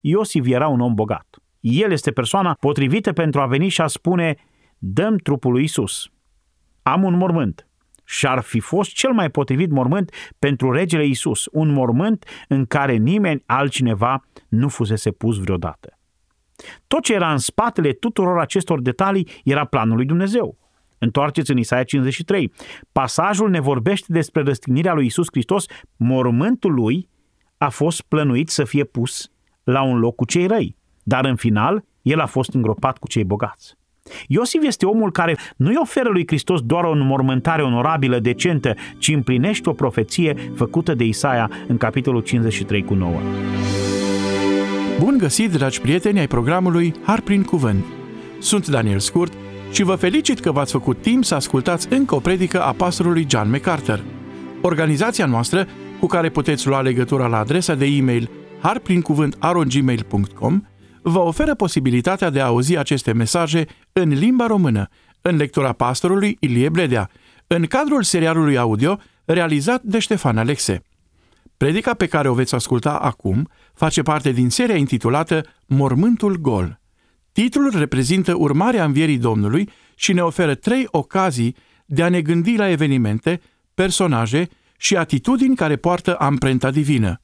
Iosif era un om bogat. El este persoana potrivită pentru a veni și a spune, dăm trupul lui Isus. Am un mormânt. Și ar fi fost cel mai potrivit mormânt pentru regele Isus, un mormânt în care nimeni altcineva nu fusese pus vreodată. Tot ce era în spatele tuturor acestor detalii era planul lui Dumnezeu. Întoarceți în Isaia 53. Pasajul ne vorbește despre răstignirea lui Isus Hristos. Mormântul lui a fost plănuit să fie pus la un loc cu cei răi, dar în final el a fost îngropat cu cei bogați. Iosif este omul care nu-i oferă lui Hristos doar o înmormântare onorabilă, decentă, ci împlinește o profeție făcută de Isaia în capitolul 53 cu 9. Bun găsit, dragi prieteni ai programului Har prin Cuvânt! Sunt Daniel Scurt și vă felicit că v-ați făcut timp să ascultați încă o predică a pastorului John MacArthur. Organizația noastră, cu care puteți lua legătura la adresa de e-mail harprincuvânt.gmail.com, vă oferă posibilitatea de a auzi aceste mesaje în limba română, în lectura pastorului Ilie Bledea, în cadrul serialului audio realizat de Ștefan Alexe. Predica pe care o veți asculta acum face parte din seria intitulată Mormântul Gol. Titlul reprezintă urmarea învierii Domnului și ne oferă trei ocazii de a ne gândi la evenimente, personaje și atitudini care poartă amprenta divină.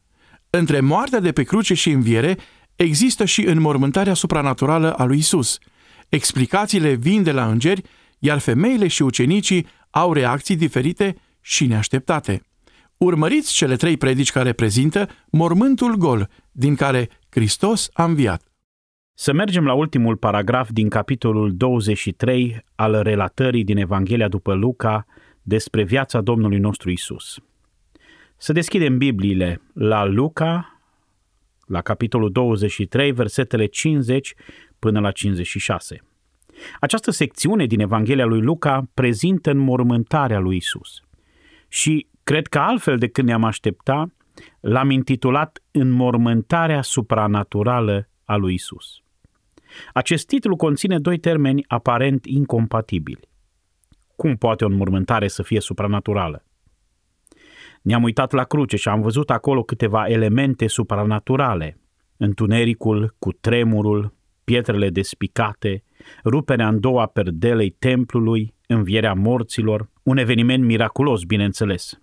Între moartea de pe cruce și înviere există și înmormântarea supranaturală a lui Isus. Explicațiile vin de la îngeri, iar femeile și ucenicii au reacții diferite și neașteptate. Urmăriți cele trei predici care prezintă mormântul gol, din care Hristos a înviat. Să mergem la ultimul paragraf din capitolul 23 al relatării din Evanghelia după Luca despre viața Domnului nostru Isus. Să deschidem Bibliile la Luca, la capitolul 23, versetele 50 până la 56. Această secțiune din Evanghelia lui Luca prezintă înmormântarea lui Isus. Și cred că altfel decât ne-am aștepta, l-am intitulat Înmormântarea supranaturală a lui Isus. Acest titlu conține doi termeni aparent incompatibili. Cum poate o înmormântare să fie supranaturală? Ne-am uitat la cruce și am văzut acolo câteva elemente supranaturale. Întunericul cu tremurul, pietrele despicate, ruperea în două a perdelei templului, învierea morților, un eveniment miraculos, bineînțeles.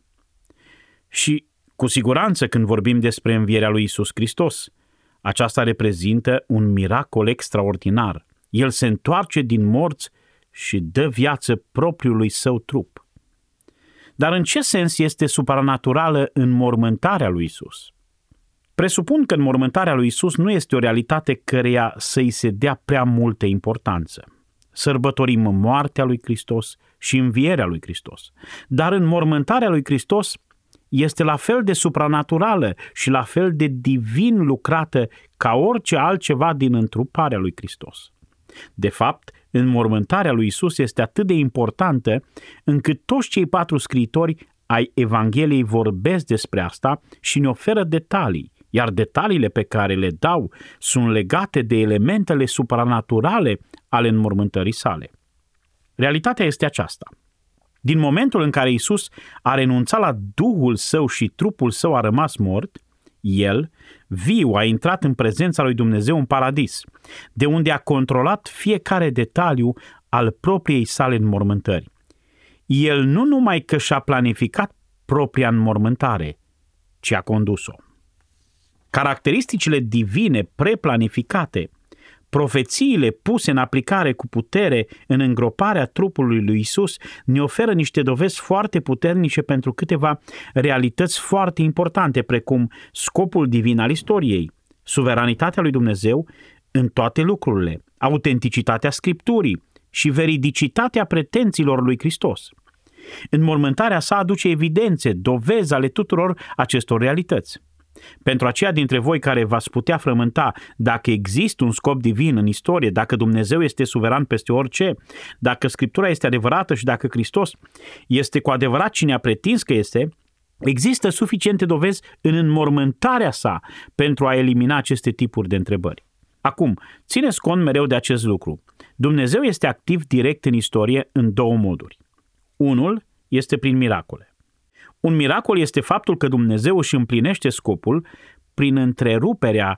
Și, cu siguranță, când vorbim despre învierea lui Isus Hristos, aceasta reprezintă un miracol extraordinar. El se întoarce din morți și dă viață propriului său trup. Dar în ce sens este supranaturală înmormântarea lui Isus? Presupun că înmormântarea lui Isus nu este o realitate căreia să-i se dea prea multă importanță. Sărbătorim moartea lui Hristos și învierea lui Hristos. Dar înmormântarea lui Hristos este la fel de supranaturală și la fel de divin lucrată ca orice altceva din întruparea lui Hristos. De fapt, înmormântarea lui Isus este atât de importantă încât toți cei patru scriitori ai Evangheliei vorbesc despre asta și ne oferă detalii, iar detaliile pe care le dau sunt legate de elementele supranaturale ale înmormântării sale. Realitatea este aceasta – din momentul în care Isus a renunțat la Duhul său și trupul său a rămas mort, el, viu, a intrat în prezența lui Dumnezeu în paradis, de unde a controlat fiecare detaliu al propriei sale înmormântări. El nu numai că și-a planificat propria înmormântare, ci a condus-o. Caracteristicile divine preplanificate – Profețiile puse în aplicare cu putere în îngroparea trupului lui Isus ne oferă niște dovezi foarte puternice pentru câteva realități foarte importante, precum scopul divin al istoriei, suveranitatea lui Dumnezeu în toate lucrurile, autenticitatea Scripturii și veridicitatea pretențiilor lui Hristos. Înmormântarea sa aduce evidențe, dovezi ale tuturor acestor realități. Pentru aceia dintre voi care v-ați putea frământa dacă există un scop divin în istorie, dacă Dumnezeu este suveran peste orice, dacă Scriptura este adevărată și dacă Hristos este cu adevărat cine a pretins că este, există suficiente dovezi în înmormântarea sa pentru a elimina aceste tipuri de întrebări. Acum, țineți cont mereu de acest lucru. Dumnezeu este activ direct în istorie în două moduri. Unul este prin miracole. Un miracol este faptul că Dumnezeu își împlinește scopul prin întreruperea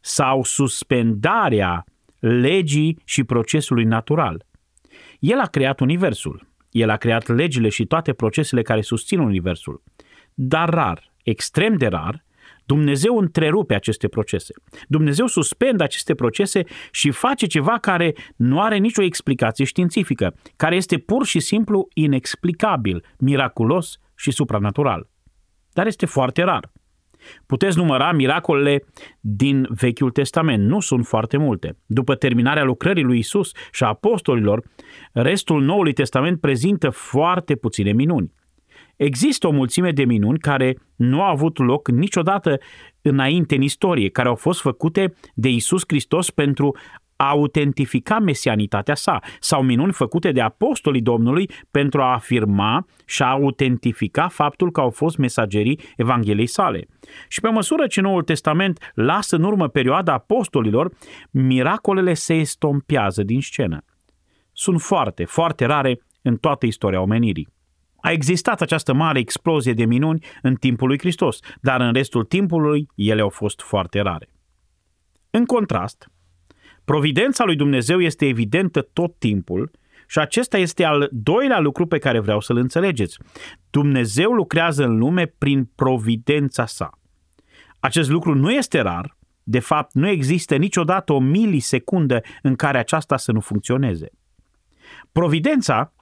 sau suspendarea legii și procesului natural. El a creat Universul. El a creat legile și toate procesele care susțin Universul. Dar rar, extrem de rar, Dumnezeu întrerupe aceste procese. Dumnezeu suspendă aceste procese și face ceva care nu are nicio explicație științifică, care este pur și simplu inexplicabil, miraculos și supranatural. Dar este foarte rar. Puteți număra miracolele din Vechiul Testament, nu sunt foarte multe. După terminarea lucrării lui Isus și a apostolilor, restul Noului Testament prezintă foarte puține minuni. Există o mulțime de minuni care nu au avut loc niciodată înainte în istorie, care au fost făcute de Isus Hristos pentru a autentifica mesianitatea sa, sau minuni făcute de apostolii Domnului pentru a afirma și a autentifica faptul că au fost mesagerii Evangheliei sale. Și pe măsură ce Noul Testament lasă în urmă perioada apostolilor, miracolele se estompează din scenă. Sunt foarte, foarte rare în toată istoria omenirii. A existat această mare explozie de minuni în timpul lui Hristos, dar în restul timpului ele au fost foarte rare. În contrast, providența lui Dumnezeu este evidentă tot timpul și acesta este al doilea lucru pe care vreau să-l înțelegeți. Dumnezeu lucrează în lume prin providența sa. Acest lucru nu este rar, de fapt nu există niciodată o milisecundă în care aceasta să nu funcționeze. Providența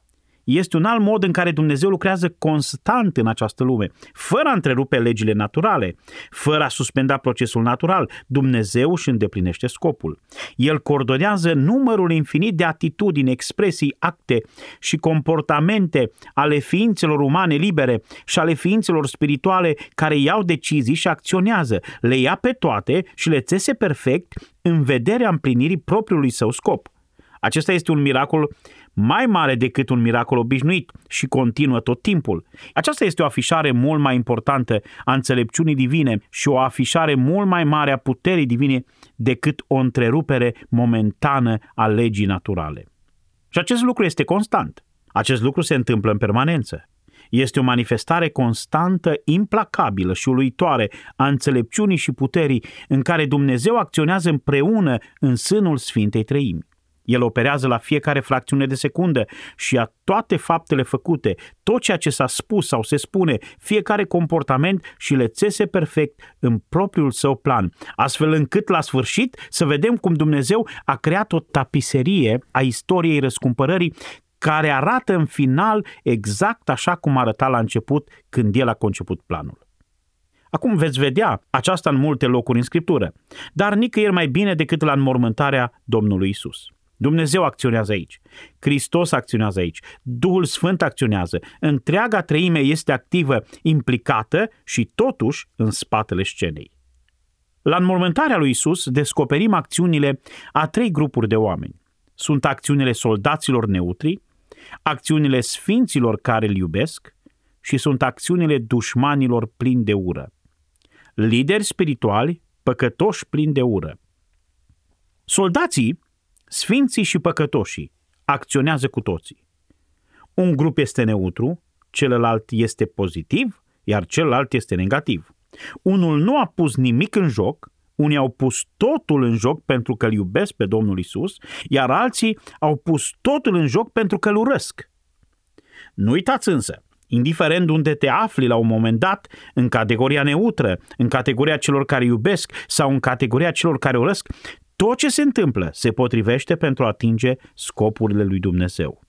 este un alt mod în care Dumnezeu lucrează constant în această lume, fără a întrerupe legile naturale, fără a suspenda procesul natural. Dumnezeu își îndeplinește scopul. El coordonează numărul infinit de atitudini, expresii, acte și comportamente ale ființelor umane libere și ale ființelor spirituale care iau decizii și acționează, le ia pe toate și le țese perfect în vederea împlinirii propriului său scop. Acesta este un miracol mai mare decât un miracol obișnuit și continuă tot timpul. Aceasta este o afișare mult mai importantă a înțelepciunii divine și o afișare mult mai mare a puterii divine decât o întrerupere momentană a legii naturale. Și acest lucru este constant. Acest lucru se întâmplă în permanență. Este o manifestare constantă, implacabilă și uluitoare a înțelepciunii și puterii în care Dumnezeu acționează împreună în sânul Sfintei Treimi. El operează la fiecare fracțiune de secundă și a toate faptele făcute, tot ceea ce s-a spus sau se spune, fiecare comportament și le țese perfect în propriul său plan, astfel încât la sfârșit să vedem cum Dumnezeu a creat o tapiserie a istoriei răscumpărării care arată în final exact așa cum arăta la început când el a conceput planul. Acum veți vedea aceasta în multe locuri în Scriptură, dar nicăieri mai bine decât la înmormântarea Domnului Isus. Dumnezeu acționează aici. Hristos acționează aici. Duhul Sfânt acționează. Întreaga treime este activă, implicată și totuși în spatele scenei. La înmormântarea lui Isus descoperim acțiunile a trei grupuri de oameni. Sunt acțiunile soldaților neutri, acțiunile sfinților care îl iubesc și sunt acțiunile dușmanilor plini de ură. Lideri spirituali, păcătoși plini de ură. Soldații Sfinții și păcătoșii acționează cu toții. Un grup este neutru, celălalt este pozitiv, iar celălalt este negativ. Unul nu a pus nimic în joc, unii au pus totul în joc pentru că îl iubesc pe Domnul Isus, iar alții au pus totul în joc pentru că îl urăsc. Nu uitați însă, indiferent unde te afli la un moment dat, în categoria neutră, în categoria celor care iubesc sau în categoria celor care urăsc, tot ce se întâmplă se potrivește pentru a atinge scopurile lui Dumnezeu.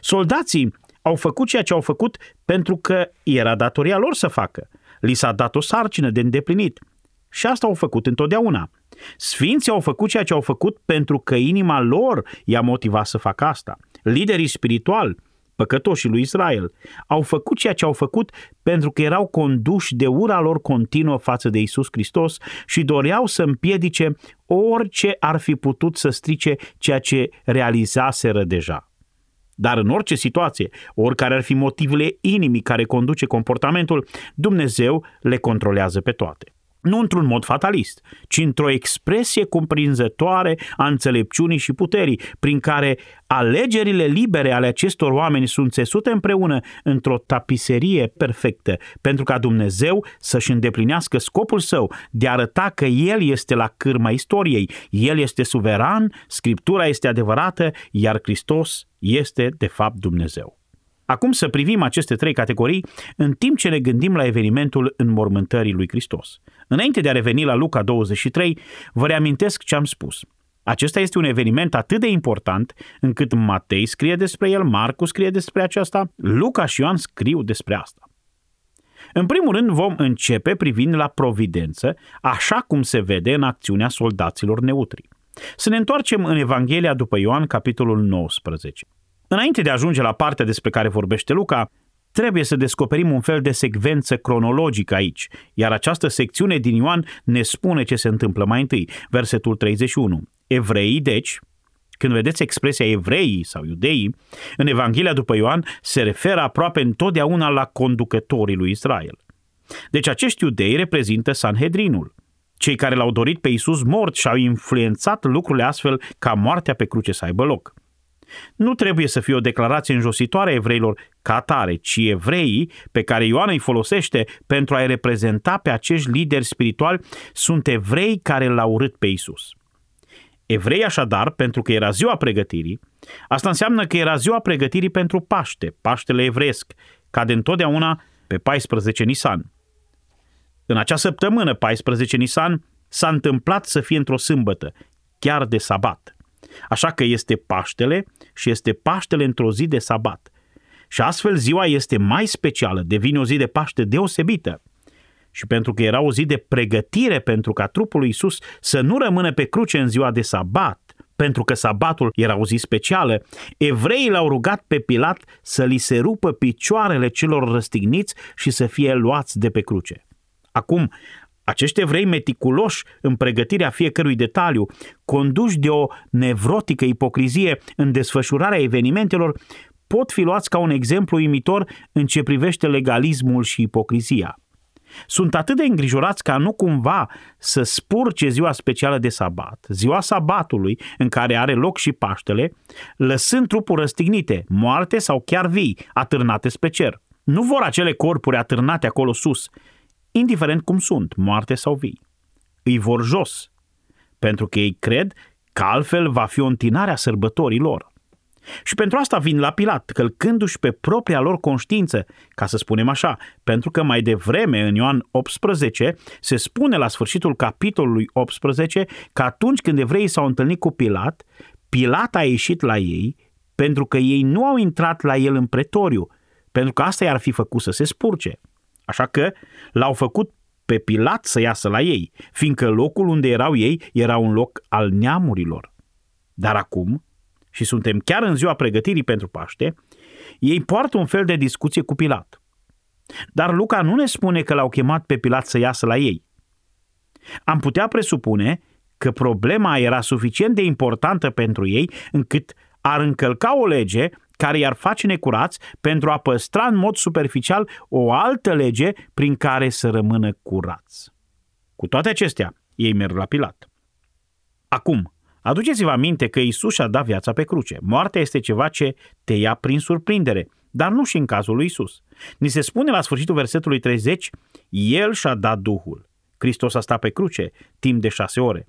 Soldații au făcut ceea ce au făcut pentru că era datoria lor să facă. Li s-a dat o sarcină de îndeplinit. Și asta au făcut întotdeauna. Sfinții au făcut ceea ce au făcut pentru că inima lor i-a motivat să facă asta. Liderii spirituali păcătoșii lui Israel, au făcut ceea ce au făcut pentru că erau conduși de ura lor continuă față de Isus Hristos și doreau să împiedice orice ar fi putut să strice ceea ce realizaseră deja. Dar în orice situație, oricare ar fi motivele inimii care conduce comportamentul, Dumnezeu le controlează pe toate. Nu într-un mod fatalist, ci într-o expresie cuprinzătoare a înțelepciunii și puterii, prin care alegerile libere ale acestor oameni sunt țesute împreună într-o tapiserie perfectă, pentru ca Dumnezeu să-și îndeplinească scopul său de a arăta că El este la cârma istoriei, El este suveran, Scriptura este adevărată, iar Hristos este de fapt Dumnezeu. Acum să privim aceste trei categorii în timp ce ne gândim la evenimentul înmormântării lui Hristos. Înainte de a reveni la Luca 23, vă reamintesc ce am spus. Acesta este un eveniment atât de important încât Matei scrie despre el, Marcu scrie despre aceasta, Luca și Ioan scriu despre asta. În primul rând vom începe privind la providență, așa cum se vede în acțiunea soldaților neutri. Să ne întoarcem în Evanghelia după Ioan, capitolul 19. Înainte de a ajunge la partea despre care vorbește Luca, trebuie să descoperim un fel de secvență cronologică aici, iar această secțiune din Ioan ne spune ce se întâmplă mai întâi. Versetul 31. Evreii, deci, când vedeți expresia evreii sau iudeii, în Evanghelia după Ioan se referă aproape întotdeauna la conducătorii lui Israel. Deci acești iudei reprezintă Sanhedrinul, cei care l-au dorit pe Iisus mort și au influențat lucrurile astfel ca moartea pe cruce să aibă loc nu trebuie să fie o declarație înjositoare a evreilor ca atare, ci evreii pe care Ioan îi folosește pentru a-i reprezenta pe acești lideri spirituali sunt evrei care l-au urât pe Isus. Evrei așadar, pentru că era ziua pregătirii, asta înseamnă că era ziua pregătirii pentru Paște, Paștele evresc, ca de întotdeauna pe 14 Nisan. În acea săptămână, 14 Nisan, s-a întâmplat să fie într-o sâmbătă, chiar de sabat. Așa că este Paștele și este Paștele într-o zi de sabat. Și astfel ziua este mai specială, devine o zi de Paște deosebită. Și pentru că era o zi de pregătire pentru ca trupul lui Isus să nu rămână pe cruce în ziua de sabat, pentru că sabatul era o zi specială, evreii l-au rugat pe Pilat să li se rupă picioarele celor răstigniți și să fie luați de pe cruce. Acum, acești evrei meticuloși în pregătirea fiecărui detaliu, conduși de o nevrotică ipocrizie în desfășurarea evenimentelor, pot fi luați ca un exemplu imitor în ce privește legalismul și ipocrizia. Sunt atât de îngrijorați ca nu cumva să spurce ziua specială de sabat, ziua sabatului în care are loc și Paștele, lăsând trupuri răstignite, moarte sau chiar vii, atârnate spre cer. Nu vor acele corpuri atârnate acolo sus, indiferent cum sunt, moarte sau vii. Îi vor jos, pentru că ei cred că altfel va fi o întinare a sărbătorii lor. Și pentru asta vin la Pilat, călcându-și pe propria lor conștiință, ca să spunem așa, pentru că mai devreme, în Ioan 18, se spune la sfârșitul capitolului 18 că atunci când evreii s-au întâlnit cu Pilat, Pilat a ieșit la ei pentru că ei nu au intrat la el în pretoriu, pentru că asta i-ar fi făcut să se spurce. Așa că l-au făcut pe Pilat să iasă la ei, fiindcă locul unde erau ei era un loc al neamurilor. Dar acum, și suntem chiar în ziua pregătirii pentru Paște, ei poartă un fel de discuție cu Pilat. Dar Luca nu ne spune că l-au chemat pe Pilat să iasă la ei. Am putea presupune că problema era suficient de importantă pentru ei încât ar încălca o lege care i-ar face necurați pentru a păstra în mod superficial o altă lege prin care să rămână curați. Cu toate acestea, ei merg la Pilat. Acum, aduceți-vă aminte că Isus și-a dat viața pe cruce. Moartea este ceva ce te ia prin surprindere, dar nu și în cazul lui Isus. Ni se spune la sfârșitul versetului 30, El și-a dat Duhul. Hristos a stat pe cruce timp de șase ore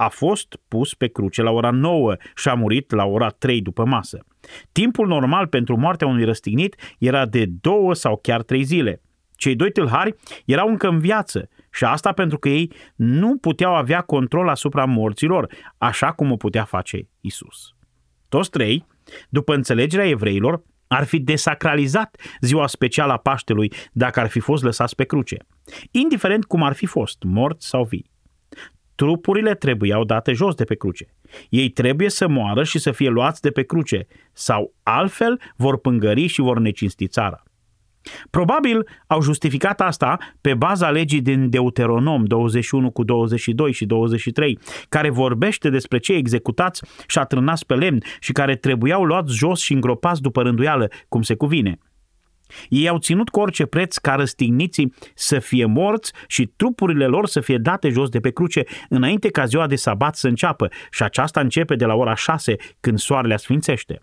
a fost pus pe cruce la ora 9 și a murit la ora 3 după masă. Timpul normal pentru moartea unui răstignit era de două sau chiar trei zile. Cei doi tâlhari erau încă în viață și asta pentru că ei nu puteau avea control asupra morților, așa cum o putea face Isus. Toți trei, după înțelegerea evreilor, ar fi desacralizat ziua specială a Paștelui dacă ar fi fost lăsați pe cruce, indiferent cum ar fi fost, morți sau vii. Trupurile trebuiau date jos de pe cruce. Ei trebuie să moară și să fie luați de pe cruce, sau altfel vor pângări și vor necinsti țara. Probabil au justificat asta pe baza legii din Deuteronom 21 cu 22 și 23, care vorbește despre cei executați și atrânați pe lemn și care trebuiau luați jos și îngropați după rânduială, cum se cuvine. Ei au ținut cu orice preț ca răstigniții să fie morți și trupurile lor să fie date jos de pe cruce înainte ca ziua de sabat să înceapă și aceasta începe de la ora 6 când soarele sfințește.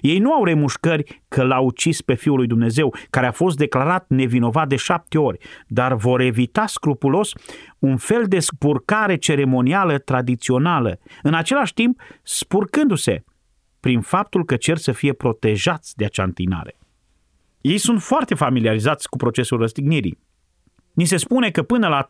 Ei nu au remușcări că l-au ucis pe Fiul lui Dumnezeu, care a fost declarat nevinovat de șapte ori, dar vor evita scrupulos un fel de spurcare ceremonială tradițională, în același timp spurcându-se prin faptul că cer să fie protejați de acea întinare. Ei sunt foarte familiarizați cu procesul răstignirii. Ni se spune că până la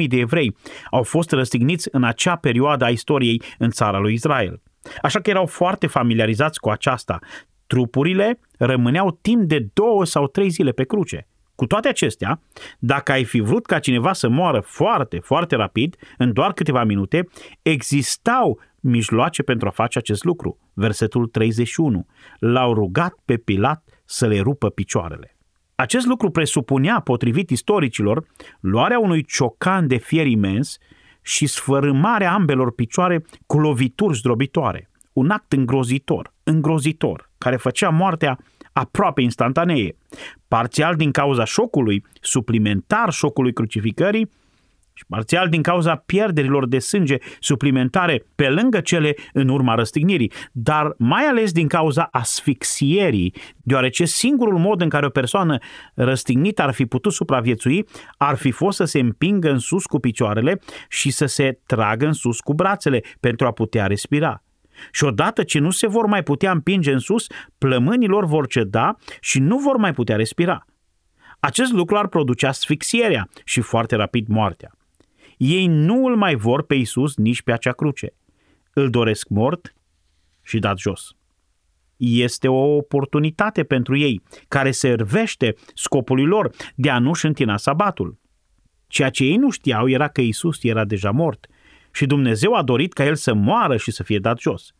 30.000 de evrei au fost răstigniți în acea perioadă a istoriei în țara lui Israel. Așa că erau foarte familiarizați cu aceasta. Trupurile rămâneau timp de două sau trei zile pe cruce. Cu toate acestea, dacă ai fi vrut ca cineva să moară foarte, foarte rapid, în doar câteva minute, existau mijloace pentru a face acest lucru. Versetul 31. L-au rugat pe Pilat să le rupă picioarele. Acest lucru presupunea, potrivit istoricilor, luarea unui ciocan de fier imens și sfărâmarea ambelor picioare cu lovituri zdrobitoare. Un act îngrozitor, îngrozitor, care făcea moartea aproape instantanee. Parțial din cauza șocului, suplimentar șocului crucificării, și parțial din cauza pierderilor de sânge suplimentare pe lângă cele în urma răstignirii, dar mai ales din cauza asfixierii, deoarece singurul mod în care o persoană răstignită ar fi putut supraviețui ar fi fost să se împingă în sus cu picioarele și să se tragă în sus cu brațele pentru a putea respira. Și odată ce nu se vor mai putea împinge în sus, plămânilor vor ceda și nu vor mai putea respira. Acest lucru ar produce asfixierea și foarte rapid moartea. Ei nu îl mai vor pe Isus nici pe acea cruce. Îl doresc mort și dat jos. Este o oportunitate pentru ei, care servește scopului lor de a nu-și întina sabatul. Ceea ce ei nu știau era că Isus era deja mort și Dumnezeu a dorit ca el să moară și să fie dat jos.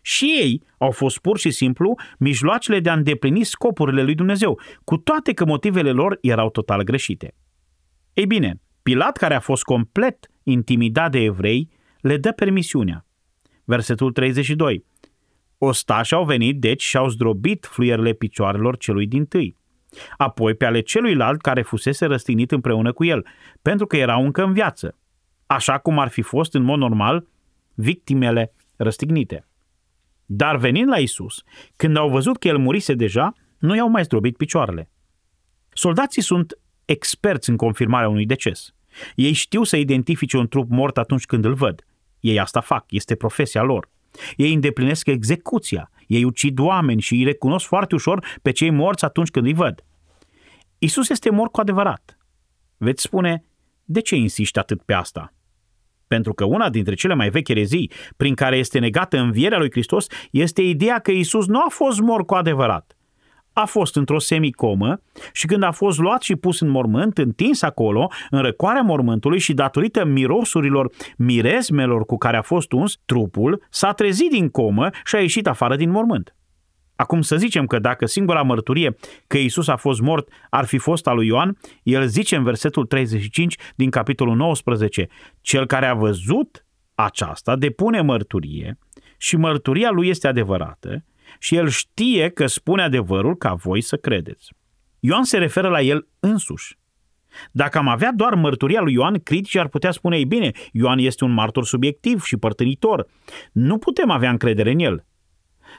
Și ei au fost pur și simplu mijloacele de a îndeplini scopurile lui Dumnezeu, cu toate că motivele lor erau total greșite. Ei bine, Pilat, care a fost complet intimidat de evrei, le dă permisiunea. Versetul 32. Ostași au venit, deci, și au zdrobit fluierele picioarelor celui din tâi. Apoi pe ale celuilalt care fusese răstignit împreună cu el, pentru că erau încă în viață, așa cum ar fi fost în mod normal victimele răstignite. Dar venind la Isus, când au văzut că el murise deja, nu i-au mai zdrobit picioarele. Soldații sunt experți în confirmarea unui deces. Ei știu să identifice un trup mort atunci când îl văd. Ei asta fac, este profesia lor. Ei îndeplinesc execuția, ei ucid oameni și îi recunosc foarte ușor pe cei morți atunci când îi văd. Isus este mort cu adevărat. Veți spune, de ce insiști atât pe asta? Pentru că una dintre cele mai vechi erezii prin care este negată învierea lui Hristos este ideea că Isus nu a fost mort cu adevărat, a fost într-o semicomă și când a fost luat și pus în mormânt, întins acolo, în răcoarea mormântului și datorită mirosurilor, mirezmelor cu care a fost uns, trupul s-a trezit din comă și a ieșit afară din mormânt. Acum să zicem că dacă singura mărturie că Isus a fost mort ar fi fost a lui Ioan, el zice în versetul 35 din capitolul 19, cel care a văzut aceasta depune mărturie și mărturia lui este adevărată și el știe că spune adevărul ca voi să credeți. Ioan se referă la el însuși. Dacă am avea doar mărturia lui Ioan, critici ar putea spune, ei bine, Ioan este un martor subiectiv și părtănitor. Nu putem avea încredere în el.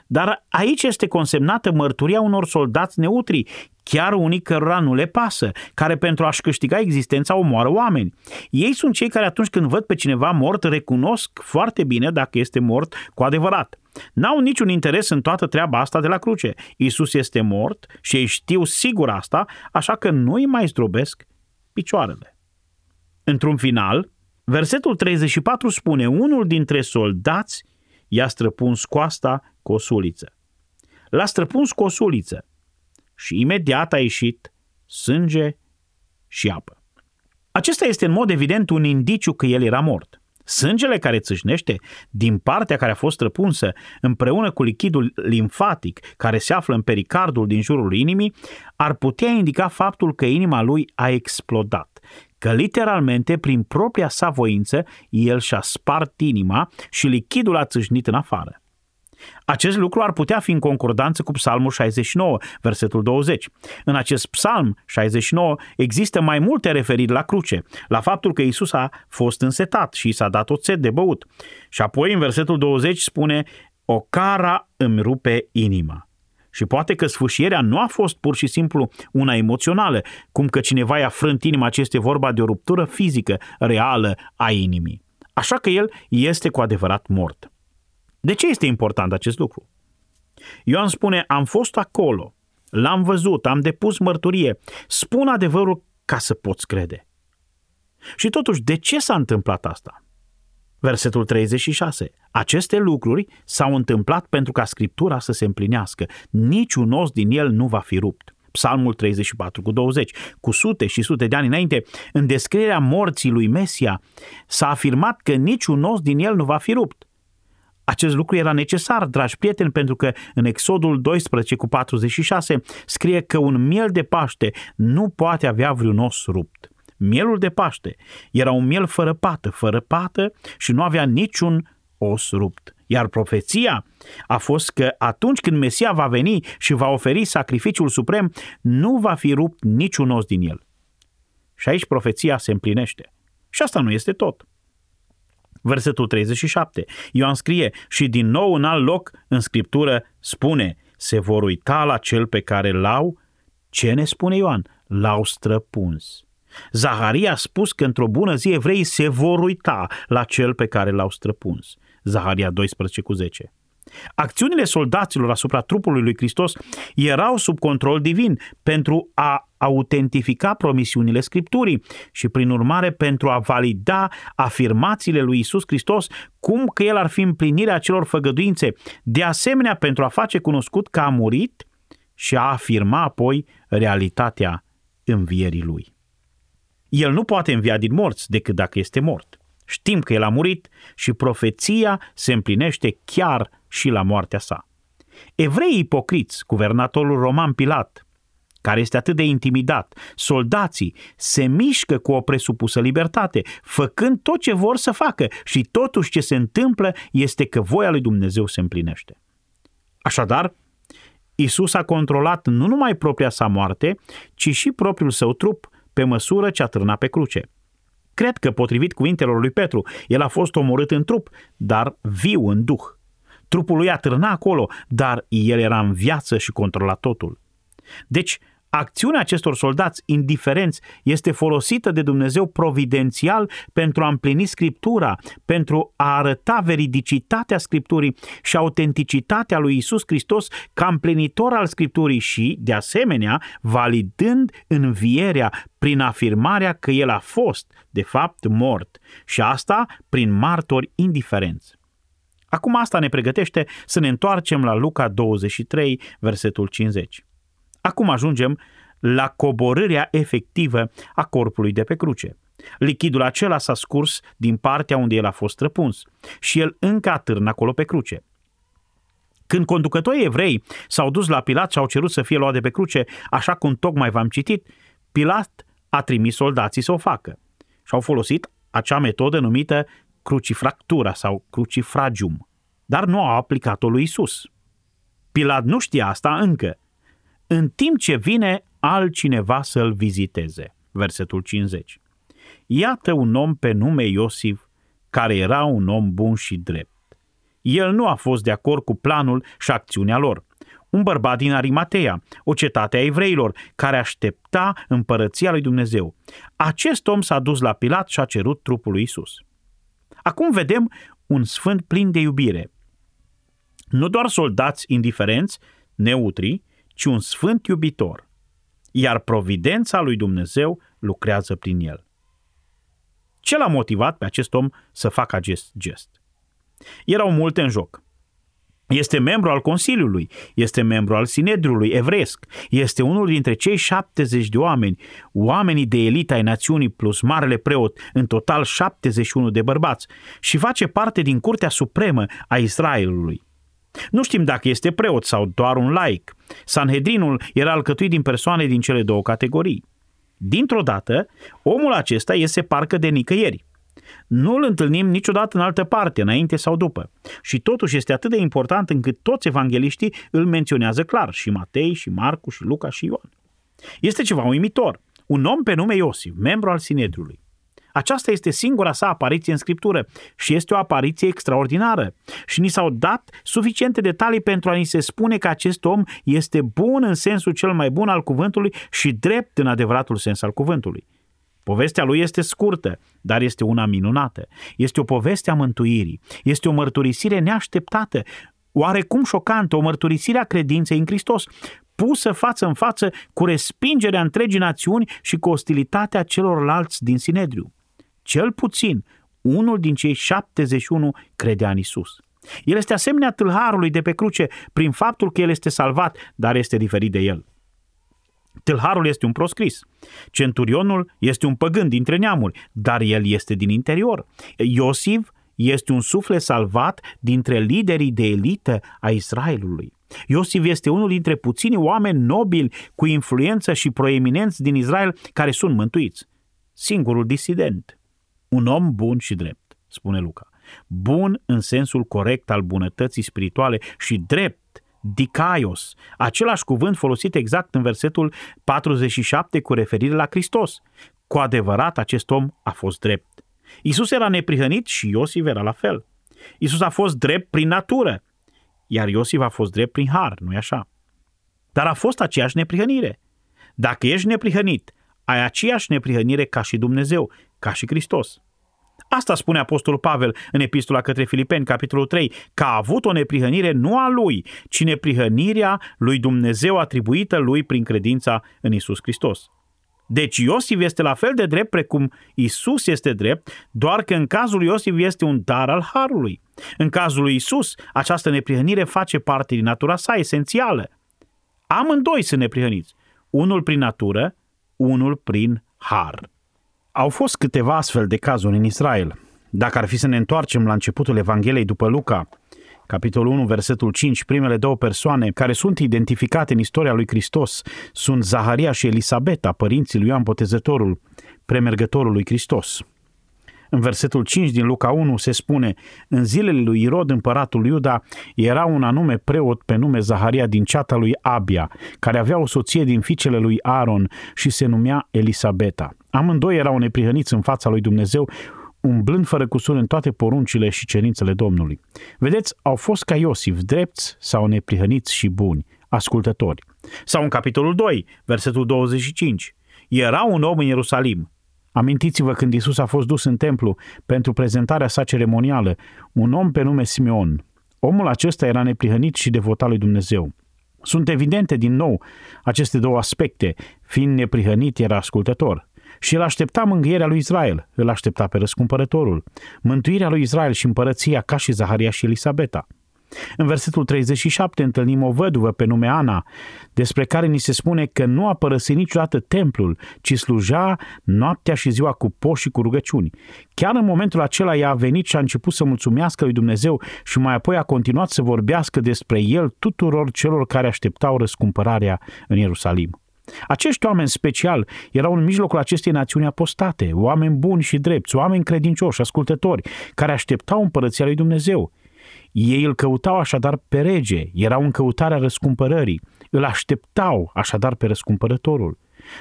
Dar aici este consemnată mărturia unor soldați neutri, chiar unii cărora nu le pasă, care pentru a-și câștiga existența omoară oameni. Ei sunt cei care atunci când văd pe cineva mort recunosc foarte bine dacă este mort cu adevărat. N-au niciun interes în toată treaba asta de la cruce. Isus este mort și ei știu sigur asta, așa că nu îi mai zdrobesc picioarele. Într-un final, versetul 34 spune, unul dintre soldați i-a străpuns coasta cu o suliță. L-a străpuns cu o suliță și imediat a ieșit sânge și apă. Acesta este în mod evident un indiciu că el era mort. Sângele care țâșnește din partea care a fost străpunsă împreună cu lichidul limfatic care se află în pericardul din jurul inimii ar putea indica faptul că inima lui a explodat, că literalmente prin propria sa voință el și-a spart inima și lichidul a țâșnit în afară. Acest lucru ar putea fi în concordanță cu Psalmul 69, versetul 20. În acest Psalm 69 există mai multe referiri la cruce, la faptul că Isus a fost însetat și i s-a dat oțet de băut. Și apoi în versetul 20 spune, o cara îmi rupe inima. Și poate că sfâșierea nu a fost pur și simplu una emoțională, cum că cineva i-a frânt inima, ce este vorba de o ruptură fizică reală a inimii. Așa că el este cu adevărat mort. De ce este important acest lucru? Ioan spune, am fost acolo, l-am văzut, am depus mărturie, spun adevărul ca să poți crede. Și totuși, de ce s-a întâmplat asta? Versetul 36. Aceste lucruri s-au întâmplat pentru ca Scriptura să se împlinească. Niciun os din el nu va fi rupt. Psalmul 34 cu 20. Cu sute și sute de ani înainte, în descrierea morții lui Mesia, s-a afirmat că niciun os din el nu va fi rupt. Acest lucru era necesar, dragi prieteni, pentru că în Exodul 12 cu 46 scrie că un miel de Paște nu poate avea vreun os rupt. Mielul de Paște era un miel fără pată, fără pată și nu avea niciun os rupt. Iar profeția a fost că atunci când Mesia va veni și va oferi sacrificiul suprem, nu va fi rupt niciun os din el. Și aici profeția se împlinește. Și asta nu este tot. Versetul 37. Ioan scrie și din nou în alt loc în scriptură spune se vor uita la cel pe care l-au, ce ne spune Ioan? L-au străpuns. Zaharia a spus că într-o bună zi evreii se vor uita la cel pe care l-au străpuns. Zaharia 12 cu 10. Acțiunile soldaților asupra trupului lui Hristos erau sub control divin pentru a autentifica promisiunile Scripturii și, prin urmare, pentru a valida afirmațiile lui Isus Hristos cum că El ar fi împlinirea acelor făgăduințe, de asemenea pentru a face cunoscut că a murit și a afirma apoi realitatea învierii Lui. El nu poate învia din morți decât dacă este mort. Știm că el a murit și profeția se împlinește chiar și la moartea sa. Evreii ipocriți, guvernatorul roman Pilat, care este atât de intimidat, soldații se mișcă cu o presupusă libertate, făcând tot ce vor să facă și totuși ce se întâmplă este că voia lui Dumnezeu se împlinește. Așadar, Isus a controlat nu numai propria sa moarte, ci și propriul său trup pe măsură ce atârna pe cruce. Cred că, potrivit cuvintelor lui Petru, el a fost omorât în trup, dar viu în duh. Trupul lui atârna acolo, dar el era în viață și controla totul. Deci, Acțiunea acestor soldați indiferenți este folosită de Dumnezeu providențial pentru a împlini Scriptura, pentru a arăta veridicitatea Scripturii și autenticitatea lui Isus Hristos ca împlinitor al Scripturii și, de asemenea, validând învierea prin afirmarea că El a fost, de fapt, mort și asta prin martori indiferenți. Acum asta ne pregătește să ne întoarcem la Luca 23, versetul 50. Acum ajungem la coborârea efectivă a corpului de pe cruce. Lichidul acela s-a scurs din partea unde el a fost răpuns și el încă atârnă acolo pe cruce. Când conducătorii evrei s-au dus la Pilat și au cerut să fie luat de pe cruce, așa cum tocmai v-am citit, Pilat a trimis soldații să o facă și au folosit acea metodă numită crucifractura sau crucifragium, dar nu au aplicat-o lui Isus. Pilat nu știa asta încă în timp ce vine altcineva să-l viziteze. Versetul 50. Iată un om pe nume Iosif, care era un om bun și drept. El nu a fost de acord cu planul și acțiunea lor. Un bărbat din Arimatea, o cetate a evreilor, care aștepta împărăția lui Dumnezeu. Acest om s-a dus la Pilat și a cerut trupul lui Isus. Acum vedem un sfânt plin de iubire. Nu doar soldați indiferenți, neutri, ci un sfânt iubitor, iar providența lui Dumnezeu lucrează prin el. Ce l-a motivat pe acest om să facă acest gest? Erau multe în joc. Este membru al Consiliului, este membru al Sinedriului evresc, este unul dintre cei 70 de oameni, oamenii de elită ai națiunii plus marele preot, în total 71 de bărbați, și face parte din Curtea Supremă a Israelului. Nu știm dacă este preot sau doar un laic. Sanhedrinul era alcătuit din persoane din cele două categorii. Dintr-o dată, omul acesta iese parcă de nicăieri. Nu îl întâlnim niciodată în altă parte, înainte sau după. Și totuși este atât de important încât toți evangeliștii îl menționează clar, și Matei, și Marcu, și Luca, și Ioan. Este ceva uimitor. Un om pe nume Iosif, membru al Sinedriului. Aceasta este singura sa apariție în Scriptură și este o apariție extraordinară. Și ni s-au dat suficiente detalii pentru a ni se spune că acest om este bun în sensul cel mai bun al cuvântului și drept în adevăratul sens al cuvântului. Povestea lui este scurtă, dar este una minunată. Este o poveste a mântuirii. Este o mărturisire neașteptată, oarecum șocantă, o mărturisire a credinței în Hristos, pusă față în față cu respingerea întregii națiuni și cu ostilitatea celorlalți din Sinedriu. Cel puțin, unul din cei 71 credea în Isus. El este asemenea tâlharului de pe cruce prin faptul că el este salvat, dar este diferit de el. Tâlharul este un proscris. Centurionul este un păgân dintre neamuri, dar el este din interior. Iosif este un suflet salvat dintre liderii de elită a Israelului. Iosif este unul dintre puțini oameni nobili cu influență și proeminenți din Israel care sunt mântuiți. Singurul disident. Un om bun și drept, spune Luca. Bun în sensul corect al bunătății spirituale și drept dikaios, același cuvânt folosit exact în versetul 47 cu referire la Hristos. Cu adevărat, acest om a fost drept. Isus era neprihănit și Iosif era la fel. Isus a fost drept prin natură, iar Iosif a fost drept prin har, nu-i așa? Dar a fost aceeași neprihănire. Dacă ești neprihănit, ai aceeași neprihănire ca și Dumnezeu, ca și Hristos. Asta spune Apostolul Pavel în epistola către Filipeni, capitolul 3, că a avut o neprihănire nu a lui, ci neprihănirea lui Dumnezeu atribuită lui prin credința în Isus Hristos. Deci Iosif este la fel de drept precum Isus este drept, doar că în cazul lui Iosif este un dar al harului. În cazul lui Isus, această neprihănire face parte din natura sa esențială. Amândoi sunt neprihăniți, unul prin natură, unul prin har. Au fost câteva astfel de cazuri în Israel. Dacă ar fi să ne întoarcem la începutul Evangheliei după Luca, capitolul 1, versetul 5, primele două persoane care sunt identificate în istoria lui Hristos sunt Zaharia și Elisabeta, părinții lui Ioan Botezătorul, premergătorul lui Hristos. În versetul 5 din Luca 1 se spune, în zilele lui Irod, împăratul Iuda, era un anume preot pe nume Zaharia din ceata lui Abia, care avea o soție din fiicele lui Aaron și se numea Elisabeta. Amândoi erau neprihăniți în fața lui Dumnezeu, umblând fără cusur în toate poruncile și cerințele Domnului. Vedeți, au fost ca Iosif, drepți sau neprihăniți și buni, ascultători. Sau în capitolul 2, versetul 25. Era un om în Ierusalim. Amintiți-vă când Isus a fost dus în templu pentru prezentarea sa ceremonială, un om pe nume Simeon. Omul acesta era neprihănit și devotat lui Dumnezeu. Sunt evidente din nou aceste două aspecte. Fiind neprihănit, era ascultător și el aștepta mângâierea lui Israel, îl aștepta pe răscumpărătorul, mântuirea lui Israel și împărăția ca și Zaharia și Elisabeta. În versetul 37 întâlnim o văduvă pe nume Ana, despre care ni se spune că nu a părăsit niciodată templul, ci sluja noaptea și ziua cu poși și cu rugăciuni. Chiar în momentul acela ea a venit și a început să mulțumească lui Dumnezeu și mai apoi a continuat să vorbească despre el tuturor celor care așteptau răscumpărarea în Ierusalim. Acești oameni special erau în mijlocul acestei națiuni apostate, oameni buni și drepți, oameni credincioși, ascultători, care așteptau împărăția lui Dumnezeu. Ei îl căutau așadar pe rege, erau în căutarea răscumpărării, îl așteptau așadar pe răscumpărătorul.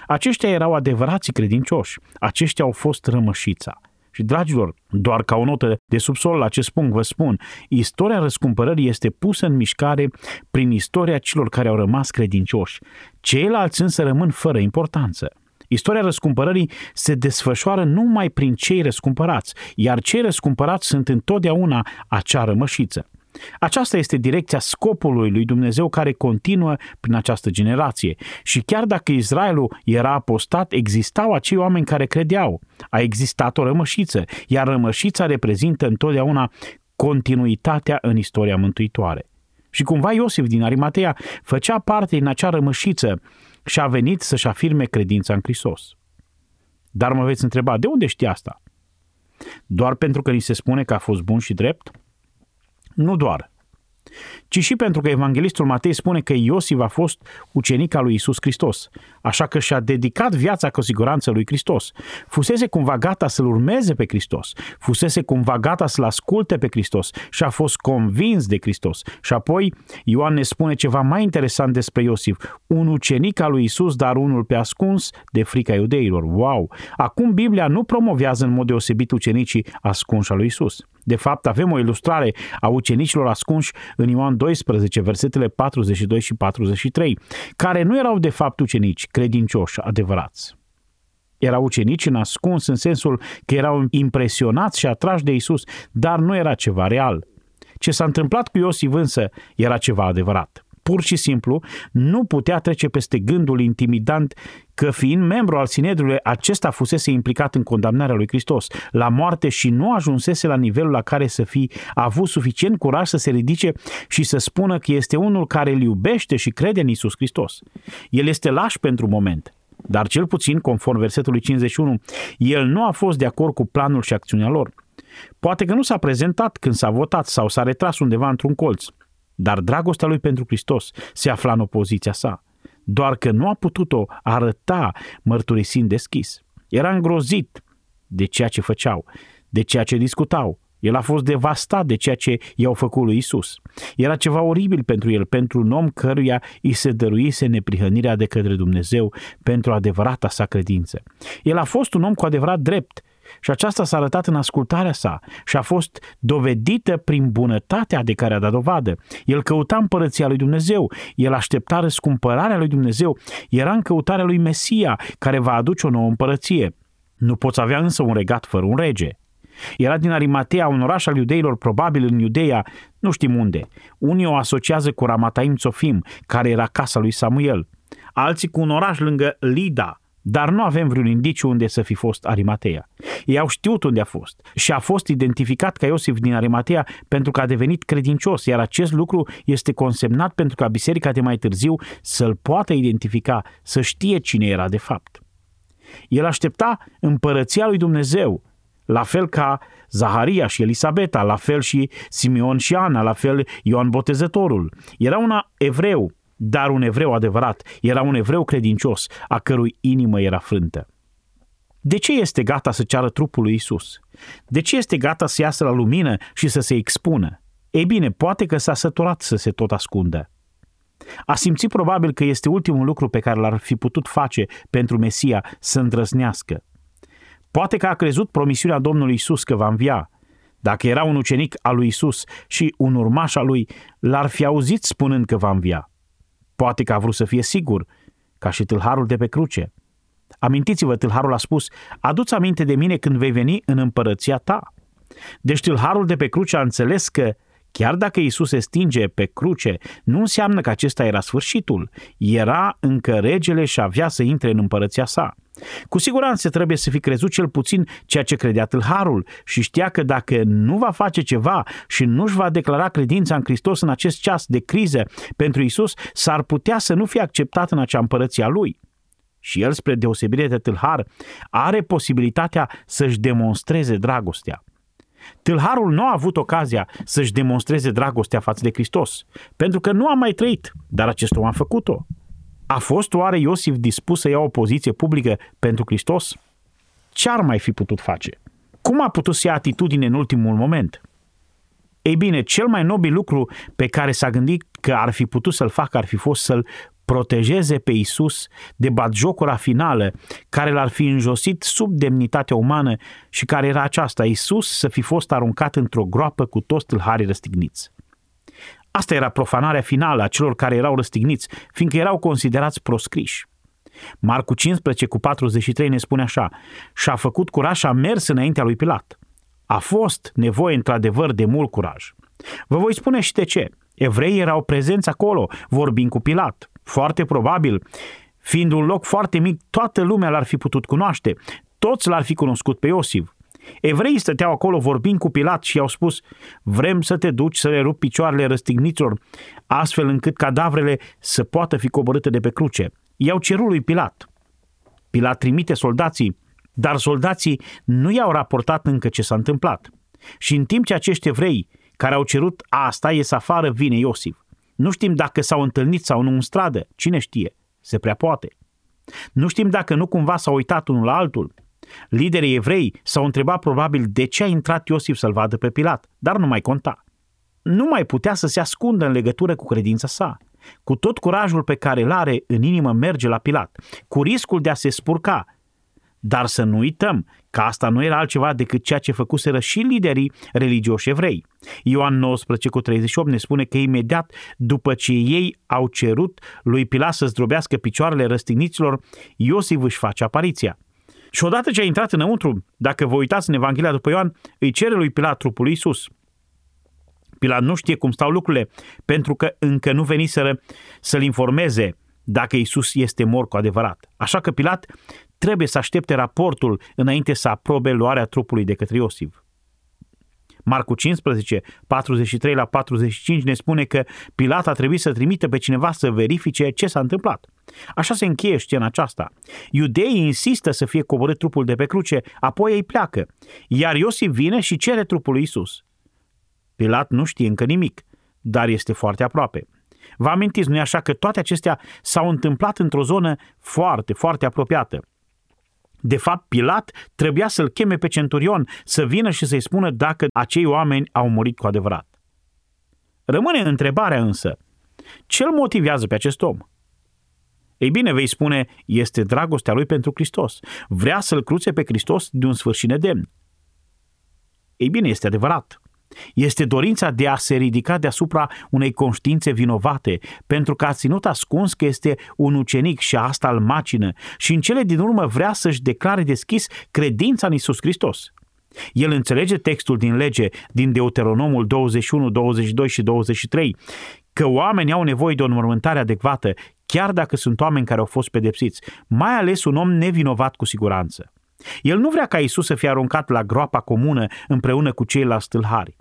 Aceștia erau adevărații credincioși, aceștia au fost rămășița. Și, dragilor, doar ca o notă de subsol la acest punct vă spun, istoria răscumpărării este pusă în mișcare prin istoria celor care au rămas credincioși. Ceilalți însă rămân fără importanță. Istoria răscumpărării se desfășoară numai prin cei răscumpărați, iar cei răscumpărați sunt întotdeauna acea rămășiță. Aceasta este direcția scopului lui Dumnezeu care continuă prin această generație. Și chiar dacă Israelul era apostat, existau acei oameni care credeau. A existat o rămășiță, iar rămășița reprezintă întotdeauna continuitatea în istoria mântuitoare. Și cumva Iosif din Arimatea făcea parte din acea rămășiță și a venit să-și afirme credința în Hristos. Dar mă veți întreba, de unde știi asta? Doar pentru că ni se spune că a fost bun și drept? Nu doar. Ci și pentru că evanghelistul Matei spune că Iosif a fost ucenic al lui Isus Hristos, așa că și-a dedicat viața cu siguranță lui Hristos. Fusese cumva gata să-L urmeze pe Hristos, fusese cumva gata să-L asculte pe Hristos și a fost convins de Hristos. Și apoi Ioan ne spune ceva mai interesant despre Iosif, un ucenic al lui Isus, dar unul pe ascuns de frica iudeilor. Wow! Acum Biblia nu promovează în mod deosebit ucenicii ascunși al lui Isus. De fapt, avem o ilustrare a ucenicilor ascunși în Ioan 12, versetele 42 și 43, care nu erau de fapt ucenici credincioși adevărați. Erau ucenici în ascuns în sensul că erau impresionați și atrași de Isus, dar nu era ceva real. Ce s-a întâmplat cu Iosif însă era ceva adevărat pur și simplu nu putea trece peste gândul intimidant că fiind membru al Sinedrului, acesta fusese implicat în condamnarea lui Hristos la moarte și nu ajunsese la nivelul la care să fi avut suficient curaj să se ridice și să spună că este unul care îl iubește și crede în Isus Hristos. El este laș pentru moment, dar cel puțin, conform versetului 51, el nu a fost de acord cu planul și acțiunea lor. Poate că nu s-a prezentat când s-a votat sau s-a retras undeva într-un colț. Dar dragostea lui pentru Hristos se afla în opoziția sa, doar că nu a putut-o arăta mărturisind deschis. Era îngrozit de ceea ce făceau, de ceea ce discutau. El a fost devastat de ceea ce i-au făcut lui Isus. Era ceva oribil pentru el, pentru un om căruia îi se dăruise neprihănirea de către Dumnezeu pentru adevărata sa credință. El a fost un om cu adevărat drept, și aceasta s-a arătat în ascultarea sa și a fost dovedită prin bunătatea de care a dat dovadă. El căuta împărăția lui Dumnezeu, el aștepta răscumpărarea lui Dumnezeu, era în căutarea lui Mesia, care va aduce o nouă împărăție. Nu poți avea însă un regat fără un rege. Era din Arimatea, un oraș al iudeilor, probabil în Iudeia, nu știm unde. Unii o asociază cu Ramataim Țofim, care era casa lui Samuel. Alții cu un oraș lângă Lida, dar nu avem vreun indiciu unde să fi fost Arimatea. Ei au știut unde a fost și a fost identificat ca Iosif din Arimatea pentru că a devenit credincios, iar acest lucru este consemnat pentru ca biserica de mai târziu să-l poată identifica, să știe cine era de fapt. El aștepta împărăția lui Dumnezeu, la fel ca Zaharia și Elisabeta, la fel și Simeon și Ana, la fel Ioan Botezătorul. Era un evreu, dar un evreu adevărat, era un evreu credincios, a cărui inimă era frântă. De ce este gata să ceară trupul lui Isus? De ce este gata să iasă la lumină și să se expună? Ei bine, poate că s-a săturat să se tot ascundă. A simțit probabil că este ultimul lucru pe care l-ar fi putut face pentru Mesia să îndrăznească. Poate că a crezut promisiunea Domnului Isus că va învia. Dacă era un ucenic al lui Isus și un urmaș al lui, l-ar fi auzit spunând că va învia. Poate că a vrut să fie sigur, ca și tâlharul de pe cruce. Amintiți-vă, tâlharul a spus, adu-ți aminte de mine când vei veni în împărăția ta. Deci tâlharul de pe cruce a înțeles că Chiar dacă Isus se stinge pe cruce, nu înseamnă că acesta era sfârșitul. Era încă regele și avea să intre în împărăția sa. Cu siguranță trebuie să fi crezut cel puțin ceea ce credea tâlharul și știa că dacă nu va face ceva și nu-și va declara credința în Hristos în acest ceas de criză pentru Isus, s-ar putea să nu fie acceptat în acea împărăție a lui. Și el, spre deosebire de tâlhar, are posibilitatea să-și demonstreze dragostea. Tâlharul nu a avut ocazia să-și demonstreze dragostea față de Hristos, pentru că nu a mai trăit, dar acest om a făcut-o. A fost oare Iosif dispus să ia o poziție publică pentru Hristos? Ce ar mai fi putut face? Cum a putut să ia atitudine în ultimul moment? Ei bine, cel mai nobil lucru pe care s-a gândit că ar fi putut să-l facă ar fi fost să-l protejeze pe Isus de batjocura finală care l-ar fi înjosit sub demnitatea umană și care era aceasta, Isus să fi fost aruncat într-o groapă cu toți tâlharii răstigniți. Asta era profanarea finală a celor care erau răstigniți, fiindcă erau considerați proscriși. Marcu 15 cu 43 ne spune așa, și-a făcut curaj și a mers înaintea lui Pilat. A fost nevoie într-adevăr de mult curaj. Vă voi spune și de ce. Evreii erau prezenți acolo, vorbind cu Pilat. Foarte probabil, fiind un loc foarte mic, toată lumea l-ar fi putut cunoaște. Toți l-ar fi cunoscut pe Iosif. Evreii stăteau acolo vorbind cu Pilat și i-au spus, vrem să te duci să le rup picioarele răstigniților, astfel încât cadavrele să poată fi coborâte de pe cruce. I-au cerut lui Pilat. Pilat trimite soldații, dar soldații nu i-au raportat încă ce s-a întâmplat. Și în timp ce acești evrei care au cerut asta ies afară, vine Iosif. Nu știm dacă s-au întâlnit sau nu în stradă, cine știe, se prea poate. Nu știm dacă nu cumva s-au uitat unul la altul. Liderii evrei s-au întrebat probabil de ce a intrat Iosif să-l vadă pe Pilat, dar nu mai conta. Nu mai putea să se ascundă în legătură cu credința sa. Cu tot curajul pe care îl are în inimă merge la Pilat, cu riscul de a se spurca, dar să nu uităm că asta nu era altceva decât ceea ce făcuseră și liderii religioși evrei. Ioan 19 cu 38 ne spune că imediat după ce ei au cerut lui Pilat să zdrobească picioarele răstigniților, Iosif își face apariția. Și odată ce a intrat înăuntru, dacă vă uitați în Evanghelia după Ioan, îi cere lui Pilat trupul lui Isus. Pilat nu știe cum stau lucrurile, pentru că încă nu veniseră să-l informeze dacă Isus este mort cu adevărat. Așa că Pilat trebuie să aștepte raportul înainte să aprobe luarea trupului de către Iosif. Marcu 15, 43 la 45 ne spune că Pilat a trebuit să trimită pe cineva să verifice ce s-a întâmplat. Așa se încheie scena aceasta. Iudeii insistă să fie coborât trupul de pe cruce, apoi ei pleacă, iar Iosif vine și cere trupul lui Isus. Pilat nu știe încă nimic, dar este foarte aproape. Vă amintiți, nu-i așa că toate acestea s-au întâmplat într-o zonă foarte, foarte apropiată. De fapt, Pilat trebuia să-l cheme pe centurion să vină și să-i spună dacă acei oameni au murit cu adevărat. Rămâne întrebarea însă, ce îl motivează pe acest om? Ei bine, vei spune, este dragostea lui pentru Hristos. Vrea să-l cruțe pe Hristos de un sfârșit nedemn. Ei bine, este adevărat. Este dorința de a se ridica deasupra unei conștiințe vinovate, pentru că a ținut ascuns că este un ucenic și asta îl macină și în cele din urmă vrea să-și declare deschis credința în Isus Hristos. El înțelege textul din lege, din Deuteronomul 21, 22 și 23, că oamenii au nevoie de o înmormântare adecvată, chiar dacă sunt oameni care au fost pedepsiți, mai ales un om nevinovat cu siguranță. El nu vrea ca Isus să fie aruncat la groapa comună împreună cu ceilalți stâlhari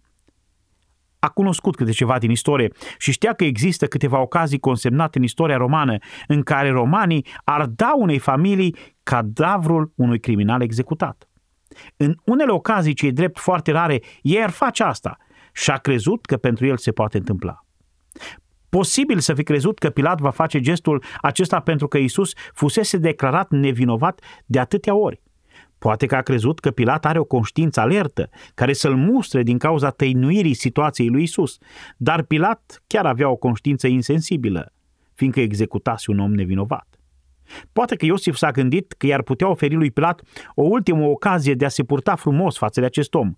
a cunoscut câte ceva din istorie și știa că există câteva ocazii consemnate în istoria romană în care romanii ar da unei familii cadavrul unui criminal executat. În unele ocazii, ce e drept foarte rare, ei ar face asta și a crezut că pentru el se poate întâmpla. Posibil să fi crezut că Pilat va face gestul acesta pentru că Isus fusese declarat nevinovat de atâtea ori. Poate că a crezut că Pilat are o conștiință alertă, care să-l mustre din cauza tăinuirii situației lui Isus, dar Pilat chiar avea o conștiință insensibilă, fiindcă executase un om nevinovat. Poate că Iosif s-a gândit că i-ar putea oferi lui Pilat o ultimă ocazie de a se purta frumos față de acest om.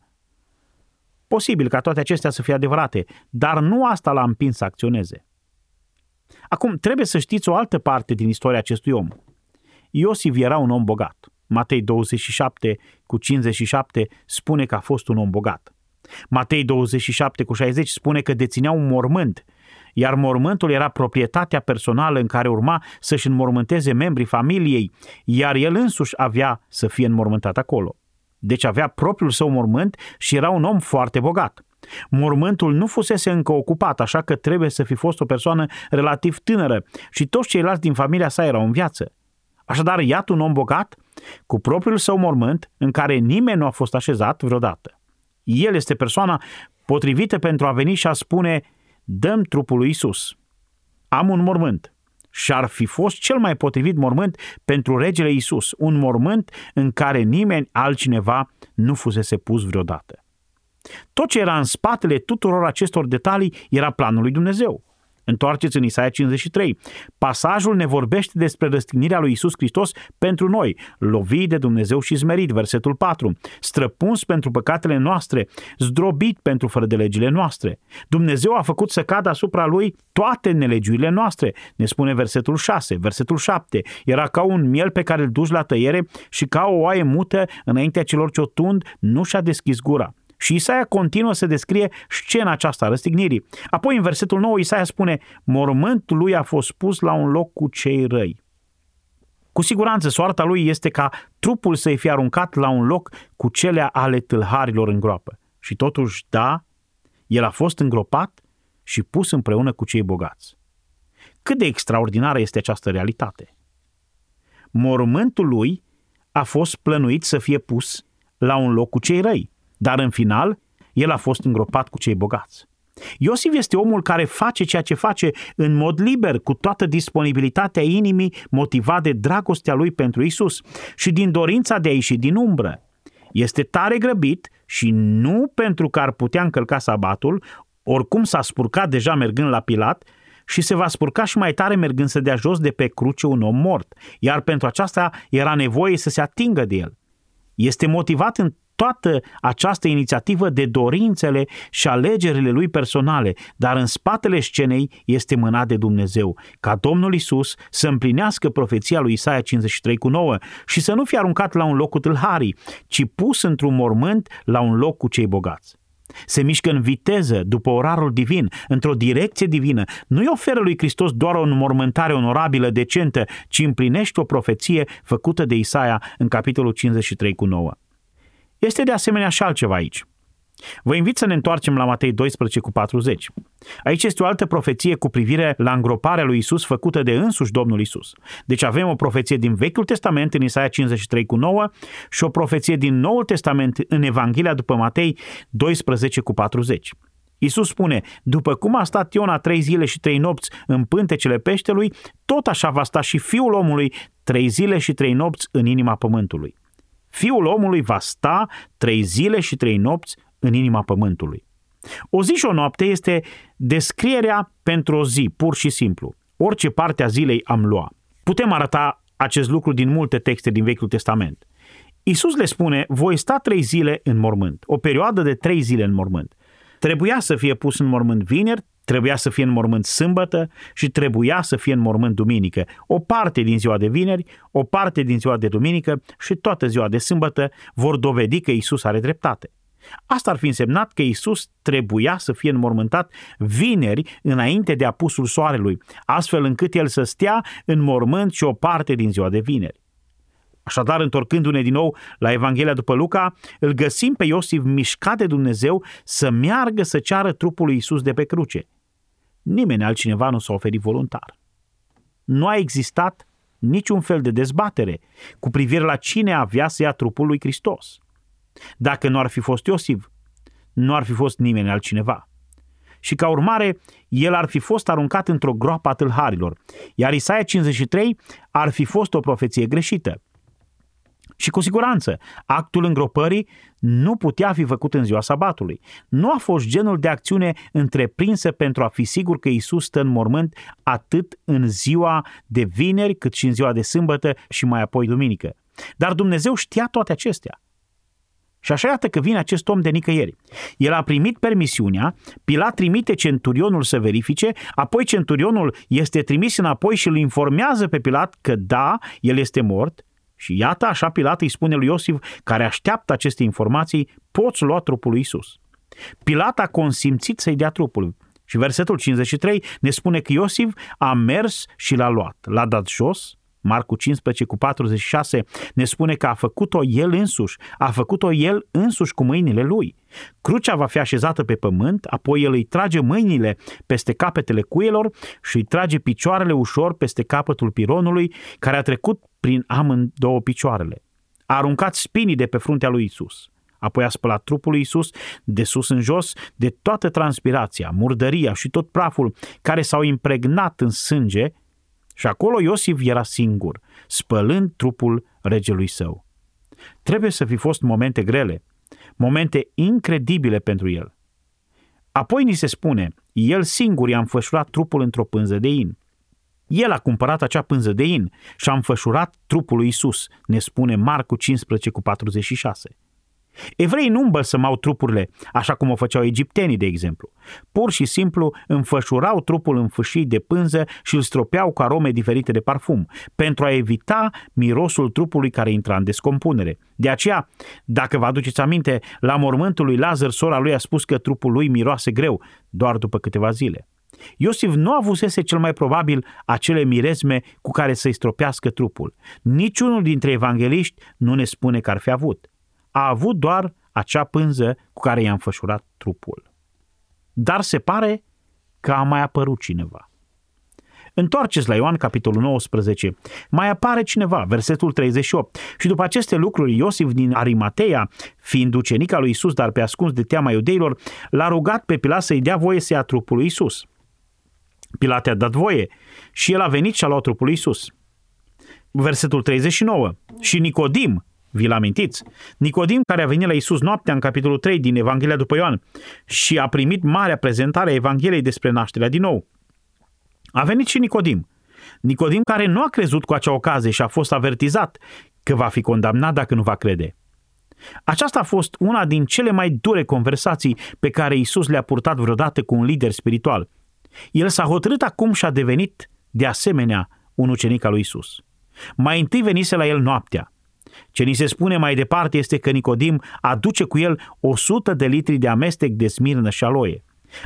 Posibil ca toate acestea să fie adevărate, dar nu asta l-a împins să acționeze. Acum, trebuie să știți o altă parte din istoria acestui om. Iosif era un om bogat. Matei 27 cu 57 spune că a fost un om bogat. Matei 27 cu 60 spune că deținea un mormânt, iar mormântul era proprietatea personală în care urma să-și înmormânteze membrii familiei, iar el însuși avea să fie înmormântat acolo. Deci avea propriul său mormânt și era un om foarte bogat. Mormântul nu fusese încă ocupat, așa că trebuie să fi fost o persoană relativ tânără și toți ceilalți din familia sa erau în viață. Așadar, iată un om bogat cu propriul său mormânt în care nimeni nu a fost așezat vreodată. El este persoana potrivită pentru a veni și a spune dăm trupul lui Isus. Am un mormânt. Și ar fi fost cel mai potrivit mormânt pentru regele Isus, un mormânt în care nimeni altcineva nu fusese pus vreodată. Tot ce era în spatele tuturor acestor detalii era planul lui Dumnezeu. Întoarceți în Isaia 53. Pasajul ne vorbește despre răstignirea lui Isus Hristos pentru noi, lovit de Dumnezeu și zmerit, versetul 4, străpuns pentru păcatele noastre, zdrobit pentru fără de legile noastre. Dumnezeu a făcut să cadă asupra lui toate nelegiurile noastre, ne spune versetul 6, versetul 7. Era ca un miel pe care îl duci la tăiere și ca o oaie mută înaintea celor ce o tund, nu și-a deschis gura. Și Isaia continuă să descrie scena aceasta a răstignirii. Apoi, în versetul 9, Isaia spune, mormântul lui a fost pus la un loc cu cei răi. Cu siguranță, soarta lui este ca trupul să-i fie aruncat la un loc cu cele ale tâlharilor în groapă. Și totuși, da, el a fost îngropat și pus împreună cu cei bogați. Cât de extraordinară este această realitate! Mormântul lui a fost plănuit să fie pus la un loc cu cei răi. Dar în final, el a fost îngropat cu cei bogați. Iosif este omul care face ceea ce face în mod liber, cu toată disponibilitatea inimii, motivat de dragostea lui pentru Isus și din dorința de a ieși din umbră. Este tare grăbit și nu pentru că ar putea încălca sabatul, oricum s-a spurcat deja mergând la Pilat, și se va spurca și mai tare mergând să dea jos de pe cruce un om mort, iar pentru aceasta era nevoie să se atingă de el. Este motivat în toată această inițiativă de dorințele și alegerile lui personale, dar în spatele scenei este mâna de Dumnezeu, ca Domnul Isus să împlinească profeția lui Isaia 53 cu 9 și să nu fie aruncat la un loc cu tâlharii, ci pus într-un mormânt la un loc cu cei bogați. Se mișcă în viteză după orarul divin, într-o direcție divină. Nu-i oferă lui Hristos doar o înmormântare onorabilă, decentă, ci împlinește o profeție făcută de Isaia în capitolul 53 cu 9. Este de asemenea și altceva aici. Vă invit să ne întoarcem la Matei 12 cu 40. Aici este o altă profeție cu privire la îngroparea lui Isus făcută de însuși Domnul Isus. Deci avem o profeție din Vechiul Testament în Isaia 53 cu 9 și o profeție din Noul Testament în Evanghelia după Matei 12 cu 40. Isus spune, după cum a stat Iona trei zile și trei nopți în pântecele peștelui, tot așa va sta și fiul omului trei zile și trei nopți în inima pământului. Fiul omului va sta trei zile și trei nopți în inima pământului. O zi și o noapte este descrierea pentru o zi, pur și simplu. Orice parte a zilei am lua. Putem arăta acest lucru din multe texte din Vechiul Testament. Isus le spune, voi sta trei zile în mormânt, o perioadă de trei zile în mormânt. Trebuia să fie pus în mormânt vineri, trebuia să fie în mormânt sâmbătă și trebuia să fie în mormânt duminică. O parte din ziua de vineri, o parte din ziua de duminică și toată ziua de sâmbătă vor dovedi că Isus are dreptate. Asta ar fi însemnat că Isus trebuia să fie înmormântat vineri înainte de apusul soarelui, astfel încât el să stea în mormânt și o parte din ziua de vineri. Așadar, întorcându-ne din nou la Evanghelia după Luca, îl găsim pe Iosif mișcat de Dumnezeu să meargă să ceară trupul lui Isus de pe cruce. Nimeni altcineva nu s-a oferit voluntar. Nu a existat niciun fel de dezbatere cu privire la cine avea să ia trupul lui Hristos. Dacă nu ar fi fost Iosif, nu ar fi fost nimeni altcineva. Și ca urmare, el ar fi fost aruncat într-o groapă a tâlharilor, iar Isaia 53 ar fi fost o profeție greșită. Și cu siguranță, actul îngropării nu putea fi făcut în ziua sabatului. Nu a fost genul de acțiune întreprinsă pentru a fi sigur că Isus stă în mormânt atât în ziua de vineri, cât și în ziua de sâmbătă și mai apoi duminică. Dar Dumnezeu știa toate acestea. Și așa iată că vine acest om de nicăieri. El a primit permisiunea, Pilat trimite centurionul să verifice, apoi centurionul este trimis înapoi și îl informează pe Pilat că da, el este mort, și iată așa Pilat îi spune lui Iosif, care așteaptă aceste informații, poți lua trupul lui Isus. Pilat a consimțit să-i dea trupul. Și versetul 53 ne spune că Iosif a mers și l-a luat. L-a dat jos, Marcu 15 cu 46 ne spune că a făcut-o el însuși, a făcut-o el însuși cu mâinile lui. Crucea va fi așezată pe pământ, apoi el îi trage mâinile peste capetele cuielor și îi trage picioarele ușor peste capătul pironului care a trecut prin amândouă picioarele. A aruncat spinii de pe fruntea lui Isus. Apoi a spălat trupul lui Isus de sus în jos de toată transpirația, murdăria și tot praful care s-au impregnat în sânge și acolo Iosif era singur, spălând trupul regelui său. Trebuie să fi fost momente grele, momente incredibile pentru el. Apoi ni se spune, el singur i-a înfășurat trupul într-o pânză de in. El a cumpărat acea pânză de in și a înfășurat trupul lui Isus, ne spune Marcu 15 cu 46. Evreii nu îmbălsămau trupurile așa cum o făceau egiptenii, de exemplu. Pur și simplu înfășurau trupul în fâșii de pânză și îl stropeau cu arome diferite de parfum, pentru a evita mirosul trupului care intra în descompunere. De aceea, dacă vă aduceți aminte, la mormântul lui Lazar, sora lui a spus că trupul lui miroase greu, doar după câteva zile. Iosif nu avusese cel mai probabil acele mirezme cu care să-i stropească trupul. Niciunul dintre evangeliști nu ne spune că ar fi avut a avut doar acea pânză cu care i-a înfășurat trupul. Dar se pare că a mai apărut cineva. Întoarceți la Ioan, capitolul 19. Mai apare cineva, versetul 38. Și după aceste lucruri, Iosif din Arimateia, fiind ucenic al lui Isus, dar pe ascuns de teama iudeilor, l-a rugat pe Pilat să-i dea voie să ia trupul lui Isus. Pilat i-a dat voie și el a venit și a luat trupul lui Isus. Versetul 39. Și Nicodim, vi-l amintiți? Nicodim care a venit la Isus noaptea în capitolul 3 din Evanghelia după Ioan și a primit marea prezentare a Evangheliei despre nașterea din nou. A venit și Nicodim. Nicodim care nu a crezut cu acea ocazie și a fost avertizat că va fi condamnat dacă nu va crede. Aceasta a fost una din cele mai dure conversații pe care Isus le-a purtat vreodată cu un lider spiritual. El s-a hotărât acum și a devenit, de asemenea, un ucenic al lui Isus. Mai întâi venise la el noaptea. Ce ni se spune mai departe este că Nicodim aduce cu el 100 de litri de amestec de smirnă și aloie.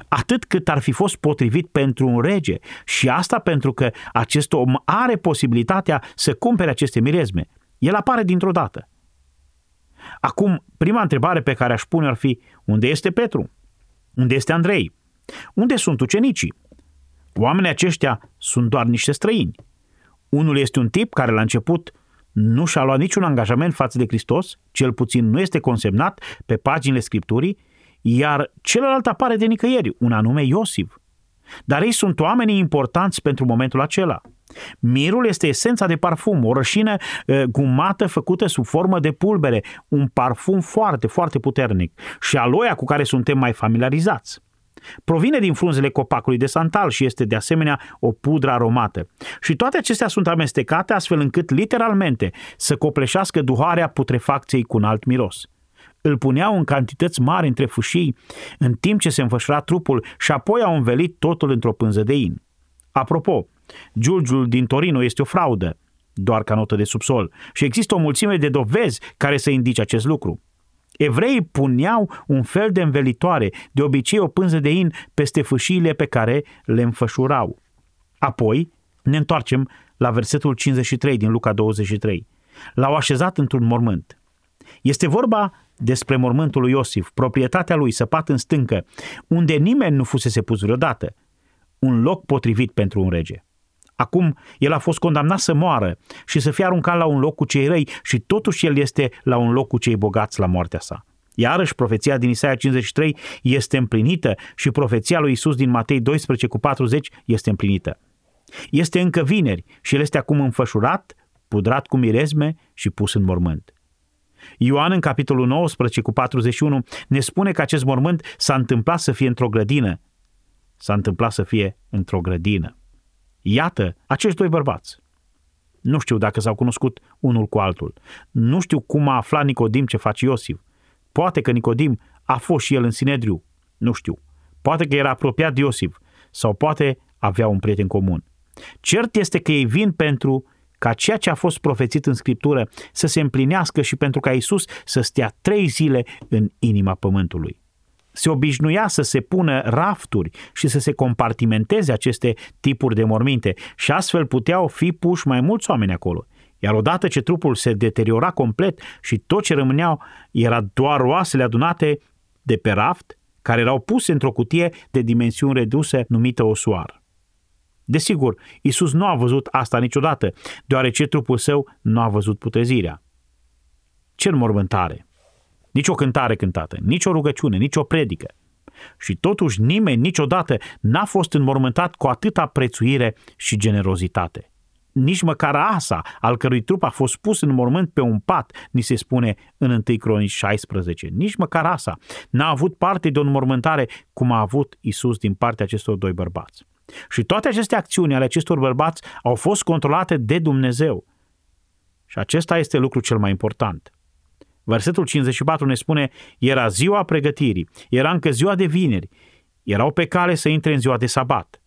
Atât cât ar fi fost potrivit pentru un rege și asta pentru că acest om are posibilitatea să cumpere aceste mirezme. El apare dintr-o dată. Acum, prima întrebare pe care aș pune ar fi, unde este Petru? Unde este Andrei? Unde sunt ucenicii? Oamenii aceștia sunt doar niște străini. Unul este un tip care la început nu și-a luat niciun angajament față de Hristos, cel puțin nu este consemnat pe paginile Scripturii, iar celălalt apare de nicăieri, un anume Iosif. Dar ei sunt oamenii importanți pentru momentul acela. Mirul este esența de parfum, o rășină e, gumată făcută sub formă de pulbere, un parfum foarte, foarte puternic și aloia cu care suntem mai familiarizați. Provine din frunzele copacului de santal și este de asemenea o pudră aromată. Și toate acestea sunt amestecate astfel încât literalmente să copleșească duharea putrefacției cu un alt miros. Îl puneau în cantități mari între fâșii în timp ce se înfășura trupul și apoi au învelit totul într-o pânză de in. Apropo, giulgiul din Torino este o fraudă, doar ca notă de subsol, și există o mulțime de dovezi care să indice acest lucru. Evreii puneau un fel de învelitoare, de obicei o pânză de in, peste fâșiile pe care le înfășurau. Apoi ne întoarcem la versetul 53 din Luca 23. L-au așezat într-un mormânt. Este vorba despre mormântul lui Iosif, proprietatea lui săpat în stâncă, unde nimeni nu fusese pus vreodată. Un loc potrivit pentru un rege. Acum el a fost condamnat să moară și să fie aruncat la un loc cu cei răi și totuși el este la un loc cu cei bogați la moartea sa. Iarăși, profeția din Isaia 53 este împlinită și profeția lui Isus din Matei 12 cu 40 este împlinită. Este încă vineri și el este acum înfășurat, pudrat cu mirezme și pus în mormânt. Ioan în capitolul 19 cu 41 ne spune că acest mormânt s-a întâmplat să fie într-o grădină. S-a întâmplat să fie într-o grădină. Iată, acești doi bărbați. Nu știu dacă s-au cunoscut unul cu altul. Nu știu cum a aflat Nicodim ce face Iosif. Poate că Nicodim a fost și el în Sinedriu. Nu știu. Poate că era apropiat de Iosif sau poate avea un prieten comun. Cert este că ei vin pentru ca ceea ce a fost profețit în Scriptură să se împlinească și pentru ca Isus să stea trei zile în inima pământului se obișnuia să se pună rafturi și să se compartimenteze aceste tipuri de morminte și astfel puteau fi puși mai mulți oameni acolo. Iar odată ce trupul se deteriora complet și tot ce rămâneau era doar oasele adunate de pe raft, care erau puse într-o cutie de dimensiuni reduse numită osoar. Desigur, Isus nu a văzut asta niciodată, deoarece trupul său nu a văzut putrezirea. Ce înmormântare! Nici o cântare cântată, nici o rugăciune, nici o predică. Și totuși nimeni niciodată n-a fost înmormântat cu atâta prețuire și generozitate. Nici măcar Asa, al cărui trup a fost pus în mormânt pe un pat, ni se spune în 1 Cronici 16. Nici măcar Asa n-a avut parte de o înmormântare cum a avut Isus din partea acestor doi bărbați. Și toate aceste acțiuni ale acestor bărbați au fost controlate de Dumnezeu. Și acesta este lucrul cel mai important. Versetul 54 ne spune, era ziua pregătirii, era încă ziua de vineri, erau pe cale să intre în ziua de sabat.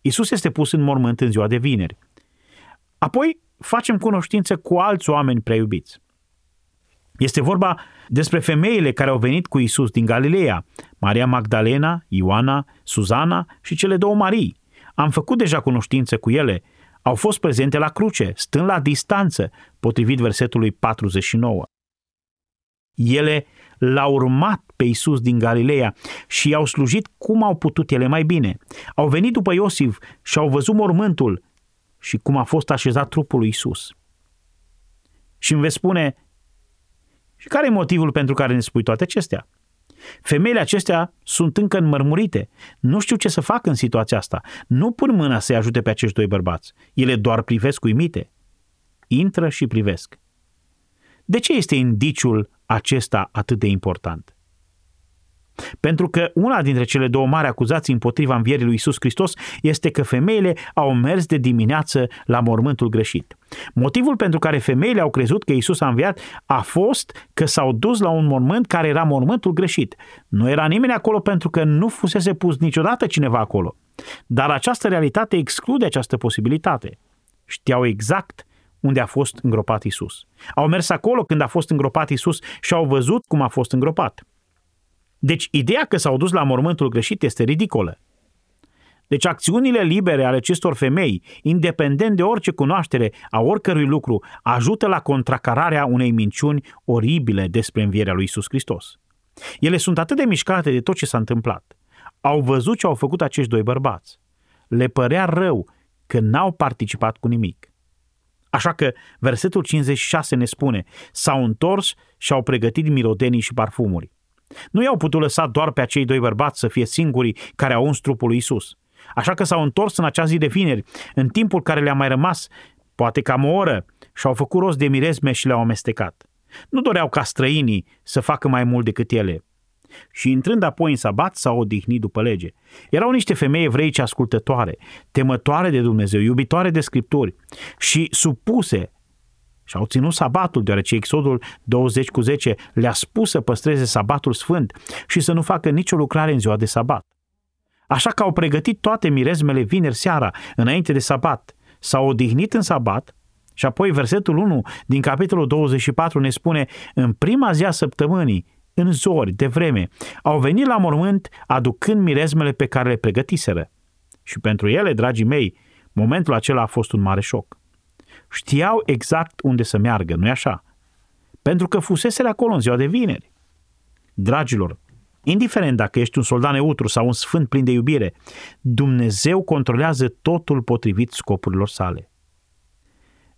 Isus este pus în mormânt în ziua de vineri. Apoi facem cunoștință cu alți oameni preiubiți. Este vorba despre femeile care au venit cu Isus din Galileea, Maria Magdalena, Ioana, Suzana și cele două Marii. Am făcut deja cunoștință cu ele, au fost prezente la cruce, stând la distanță, potrivit versetului 49. Ele l-au urmat pe Isus din Galileea și i-au slujit cum au putut ele mai bine. Au venit după Iosif și au văzut mormântul și cum a fost așezat trupul lui Isus. Și îmi veți spune, și care e motivul pentru care ne spui toate acestea? Femeile acestea sunt încă înmărmurite. Nu știu ce să fac în situația asta. Nu pun mâna să-i ajute pe acești doi bărbați. Ele doar privesc uimite. Intră și privesc. De ce este indiciul acesta atât de important? Pentru că una dintre cele două mari acuzații împotriva învierii lui Isus Hristos este că femeile au mers de dimineață la mormântul greșit. Motivul pentru care femeile au crezut că Isus a înviat a fost că s-au dus la un mormânt care era mormântul greșit. Nu era nimeni acolo pentru că nu fusese pus niciodată cineva acolo. Dar această realitate exclude această posibilitate. Știau exact unde a fost îngropat Isus. Au mers acolo când a fost îngropat Isus și au văzut cum a fost îngropat. Deci ideea că s-au dus la mormântul greșit este ridicolă. Deci acțiunile libere ale acestor femei, independent de orice cunoaștere a oricărui lucru, ajută la contracararea unei minciuni oribile despre învierea lui Isus Hristos. Ele sunt atât de mișcate de tot ce s-a întâmplat. Au văzut ce au făcut acești doi bărbați. Le părea rău că n-au participat cu nimic. Așa că versetul 56 ne spune, s-au întors și au pregătit mirodenii și parfumuri. Nu i-au putut lăsa doar pe acei doi bărbați să fie singurii care au uns trupul lui Isus. Așa că s-au întors în acea zi de vineri, în timpul care le-a mai rămas, poate cam o oră, și au făcut rost de mirezme și le-au amestecat. Nu doreau ca străinii să facă mai mult decât ele. Și intrând apoi în sabat, s-au odihnit după lege. Erau niște femei evreice ascultătoare, temătoare de Dumnezeu, iubitoare de Scripturi și supuse și au ținut sabatul, deoarece Exodul 20 cu 10 le-a spus să păstreze sabatul sfânt și să nu facă nicio lucrare în ziua de sabat. Așa că au pregătit toate mirezmele vineri seara, înainte de sabat. S-au odihnit în sabat și apoi versetul 1 din capitolul 24 ne spune în prima zi a săptămânii, în zori, de vreme, au venit la mormânt aducând mirezmele pe care le pregătiseră. Și pentru ele, dragii mei, momentul acela a fost un mare șoc știau exact unde să meargă, nu-i așa? Pentru că fusese acolo în ziua de vineri. Dragilor, indiferent dacă ești un soldat neutru sau un sfânt plin de iubire, Dumnezeu controlează totul potrivit scopurilor sale.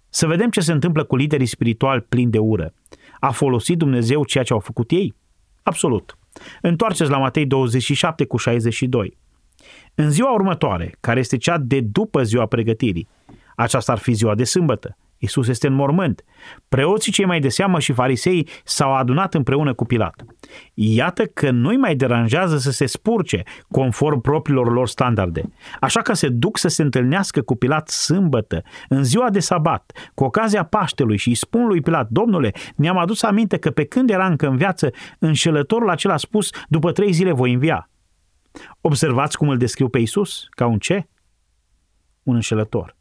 Să vedem ce se întâmplă cu liderii spirituali plini de ură. A folosit Dumnezeu ceea ce au făcut ei? Absolut. Întoarceți la Matei 27 cu 62. În ziua următoare, care este cea de după ziua pregătirii, aceasta ar fi ziua de sâmbătă. Isus este în mormânt. Preoții cei mai de seamă și farisei s-au adunat împreună cu Pilat. Iată că nu-i mai deranjează să se spurce conform propriilor lor standarde. Așa că se duc să se întâlnească cu Pilat sâmbătă, în ziua de sabat, cu ocazia Paștelui și îi spun lui Pilat, Domnule, ne-am adus aminte că pe când era încă în viață, înșelătorul acela a spus, după trei zile voi învia. Observați cum îl descriu pe Isus? Ca un ce? Un înșelător.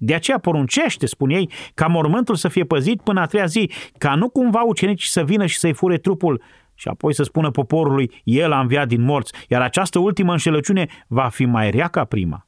De aceea poruncește, spun ei, ca mormântul să fie păzit până a treia zi, ca nu cumva ucenicii să vină și să-i fure trupul și apoi să spună poporului, el a înviat din morți, iar această ultimă înșelăciune va fi mai rea ca prima.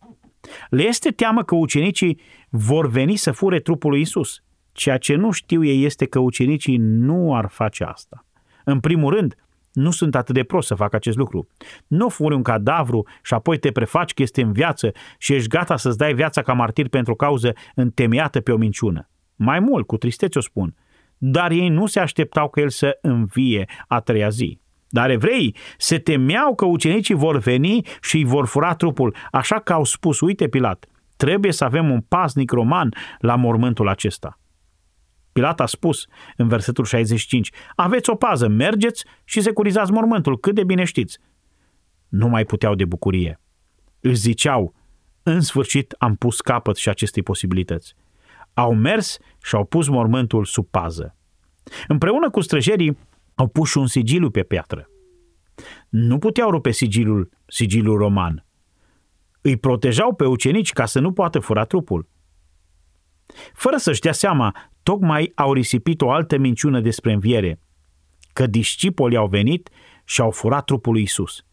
Le este teamă că ucenicii vor veni să fure trupul lui Isus. Ceea ce nu știu ei este că ucenicii nu ar face asta. În primul rând, nu sunt atât de prost să facă acest lucru. Nu furi un cadavru și apoi te prefaci că este în viață și ești gata să-ți dai viața ca martir pentru o cauză întemeiată pe o minciună. Mai mult, cu tristețe o spun, dar ei nu se așteptau că el să învie a treia zi. Dar evrei se temeau că ucenicii vor veni și îi vor fura trupul, așa că au spus, uite Pilat, trebuie să avem un pasnic roman la mormântul acesta. Pilat a spus în versetul 65, aveți o pază, mergeți și securizați mormântul, cât de bine știți. Nu mai puteau de bucurie. Își ziceau, în sfârșit am pus capăt și acestei posibilități. Au mers și au pus mormântul sub pază. Împreună cu străjerii au pus și un sigiliu pe piatră. Nu puteau rupe sigilul, sigilul roman. Îi protejau pe ucenici ca să nu poată fura trupul. Fără să-și dea seama, tocmai au risipit o altă minciună despre înviere, că discipolii au venit și au furat trupul lui Isus.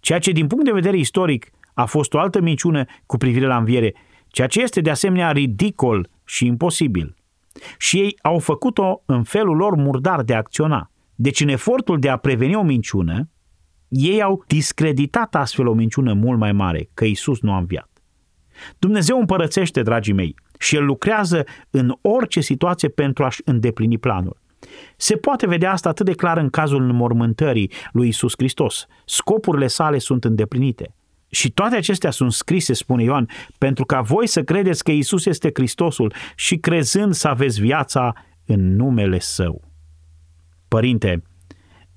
Ceea ce din punct de vedere istoric a fost o altă minciună cu privire la înviere, ceea ce este de asemenea ridicol și imposibil. Și ei au făcut-o în felul lor murdar de a acționa. Deci în efortul de a preveni o minciună, ei au discreditat astfel o minciună mult mai mare, că Isus nu a înviat. Dumnezeu împărățește, dragii mei, și El lucrează în orice situație pentru a-și îndeplini planul. Se poate vedea asta atât de clar în cazul înmormântării lui Isus Hristos. Scopurile sale sunt îndeplinite. Și toate acestea sunt scrise, spune Ioan, pentru ca voi să credeți că Isus este Hristosul și crezând să aveți viața în numele Său. Părinte,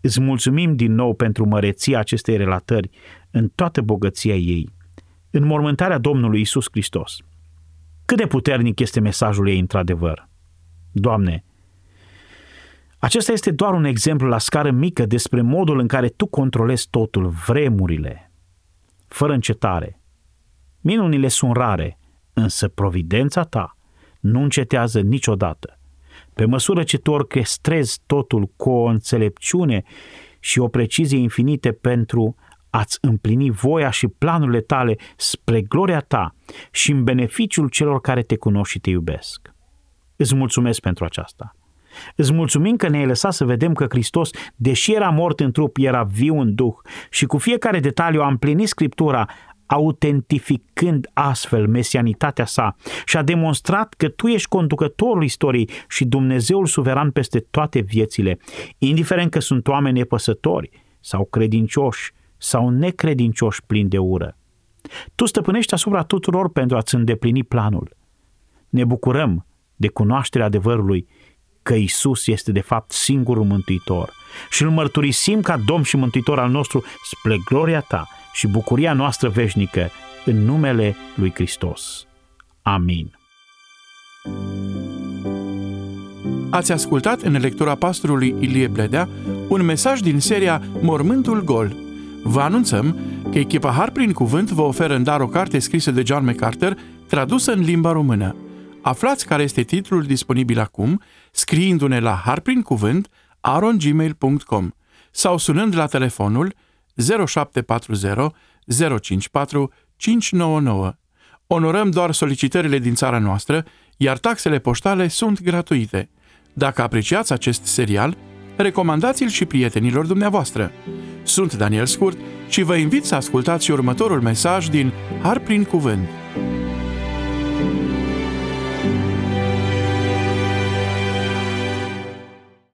îți mulțumim din nou pentru măreția acestei relatări în toată bogăția ei, în mormântarea Domnului Isus Hristos. Cât de puternic este mesajul ei într-adevăr. Doamne, acesta este doar un exemplu la scară mică despre modul în care Tu controlezi totul, vremurile, fără încetare. Minunile sunt rare, însă providența Ta nu încetează niciodată. Pe măsură ce tu orchestrezi totul cu o înțelepciune și o precizie infinite pentru a-ți împlini voia și planurile tale spre gloria ta și în beneficiul celor care te cunosc și te iubesc. Îți mulțumesc pentru aceasta. Îți mulțumim că ne-ai lăsat să vedem că Hristos, deși era mort în trup, era viu în duh și cu fiecare detaliu a împlinit Scriptura, autentificând astfel mesianitatea sa și a demonstrat că tu ești conducătorul istoriei și Dumnezeul suveran peste toate viețile, indiferent că sunt oameni nepăsători sau credincioși sau necredincioși plini de ură. Tu stăpânești asupra tuturor pentru a-ți îndeplini planul. Ne bucurăm de cunoașterea adevărului că Isus este de fapt singurul mântuitor și îl mărturisim ca Domn și Mântuitor al nostru spre gloria ta și bucuria noastră veșnică în numele lui Hristos. Amin. Ați ascultat în lectura pastorului Ilie Bledea un mesaj din seria Mormântul Gol. Vă anunțăm că echipa Har prin Cuvânt vă oferă în dar o carte scrisă de John MacArthur, tradusă în limba română. Aflați care este titlul disponibil acum, scriindu-ne la harprincuvânt arongmail.com sau sunând la telefonul 0740 054 599. Onorăm doar solicitările din țara noastră, iar taxele poștale sunt gratuite. Dacă apreciați acest serial, recomandați-l și prietenilor dumneavoastră. Sunt Daniel Scurt și vă invit să ascultați următorul mesaj din Har prin Cuvânt.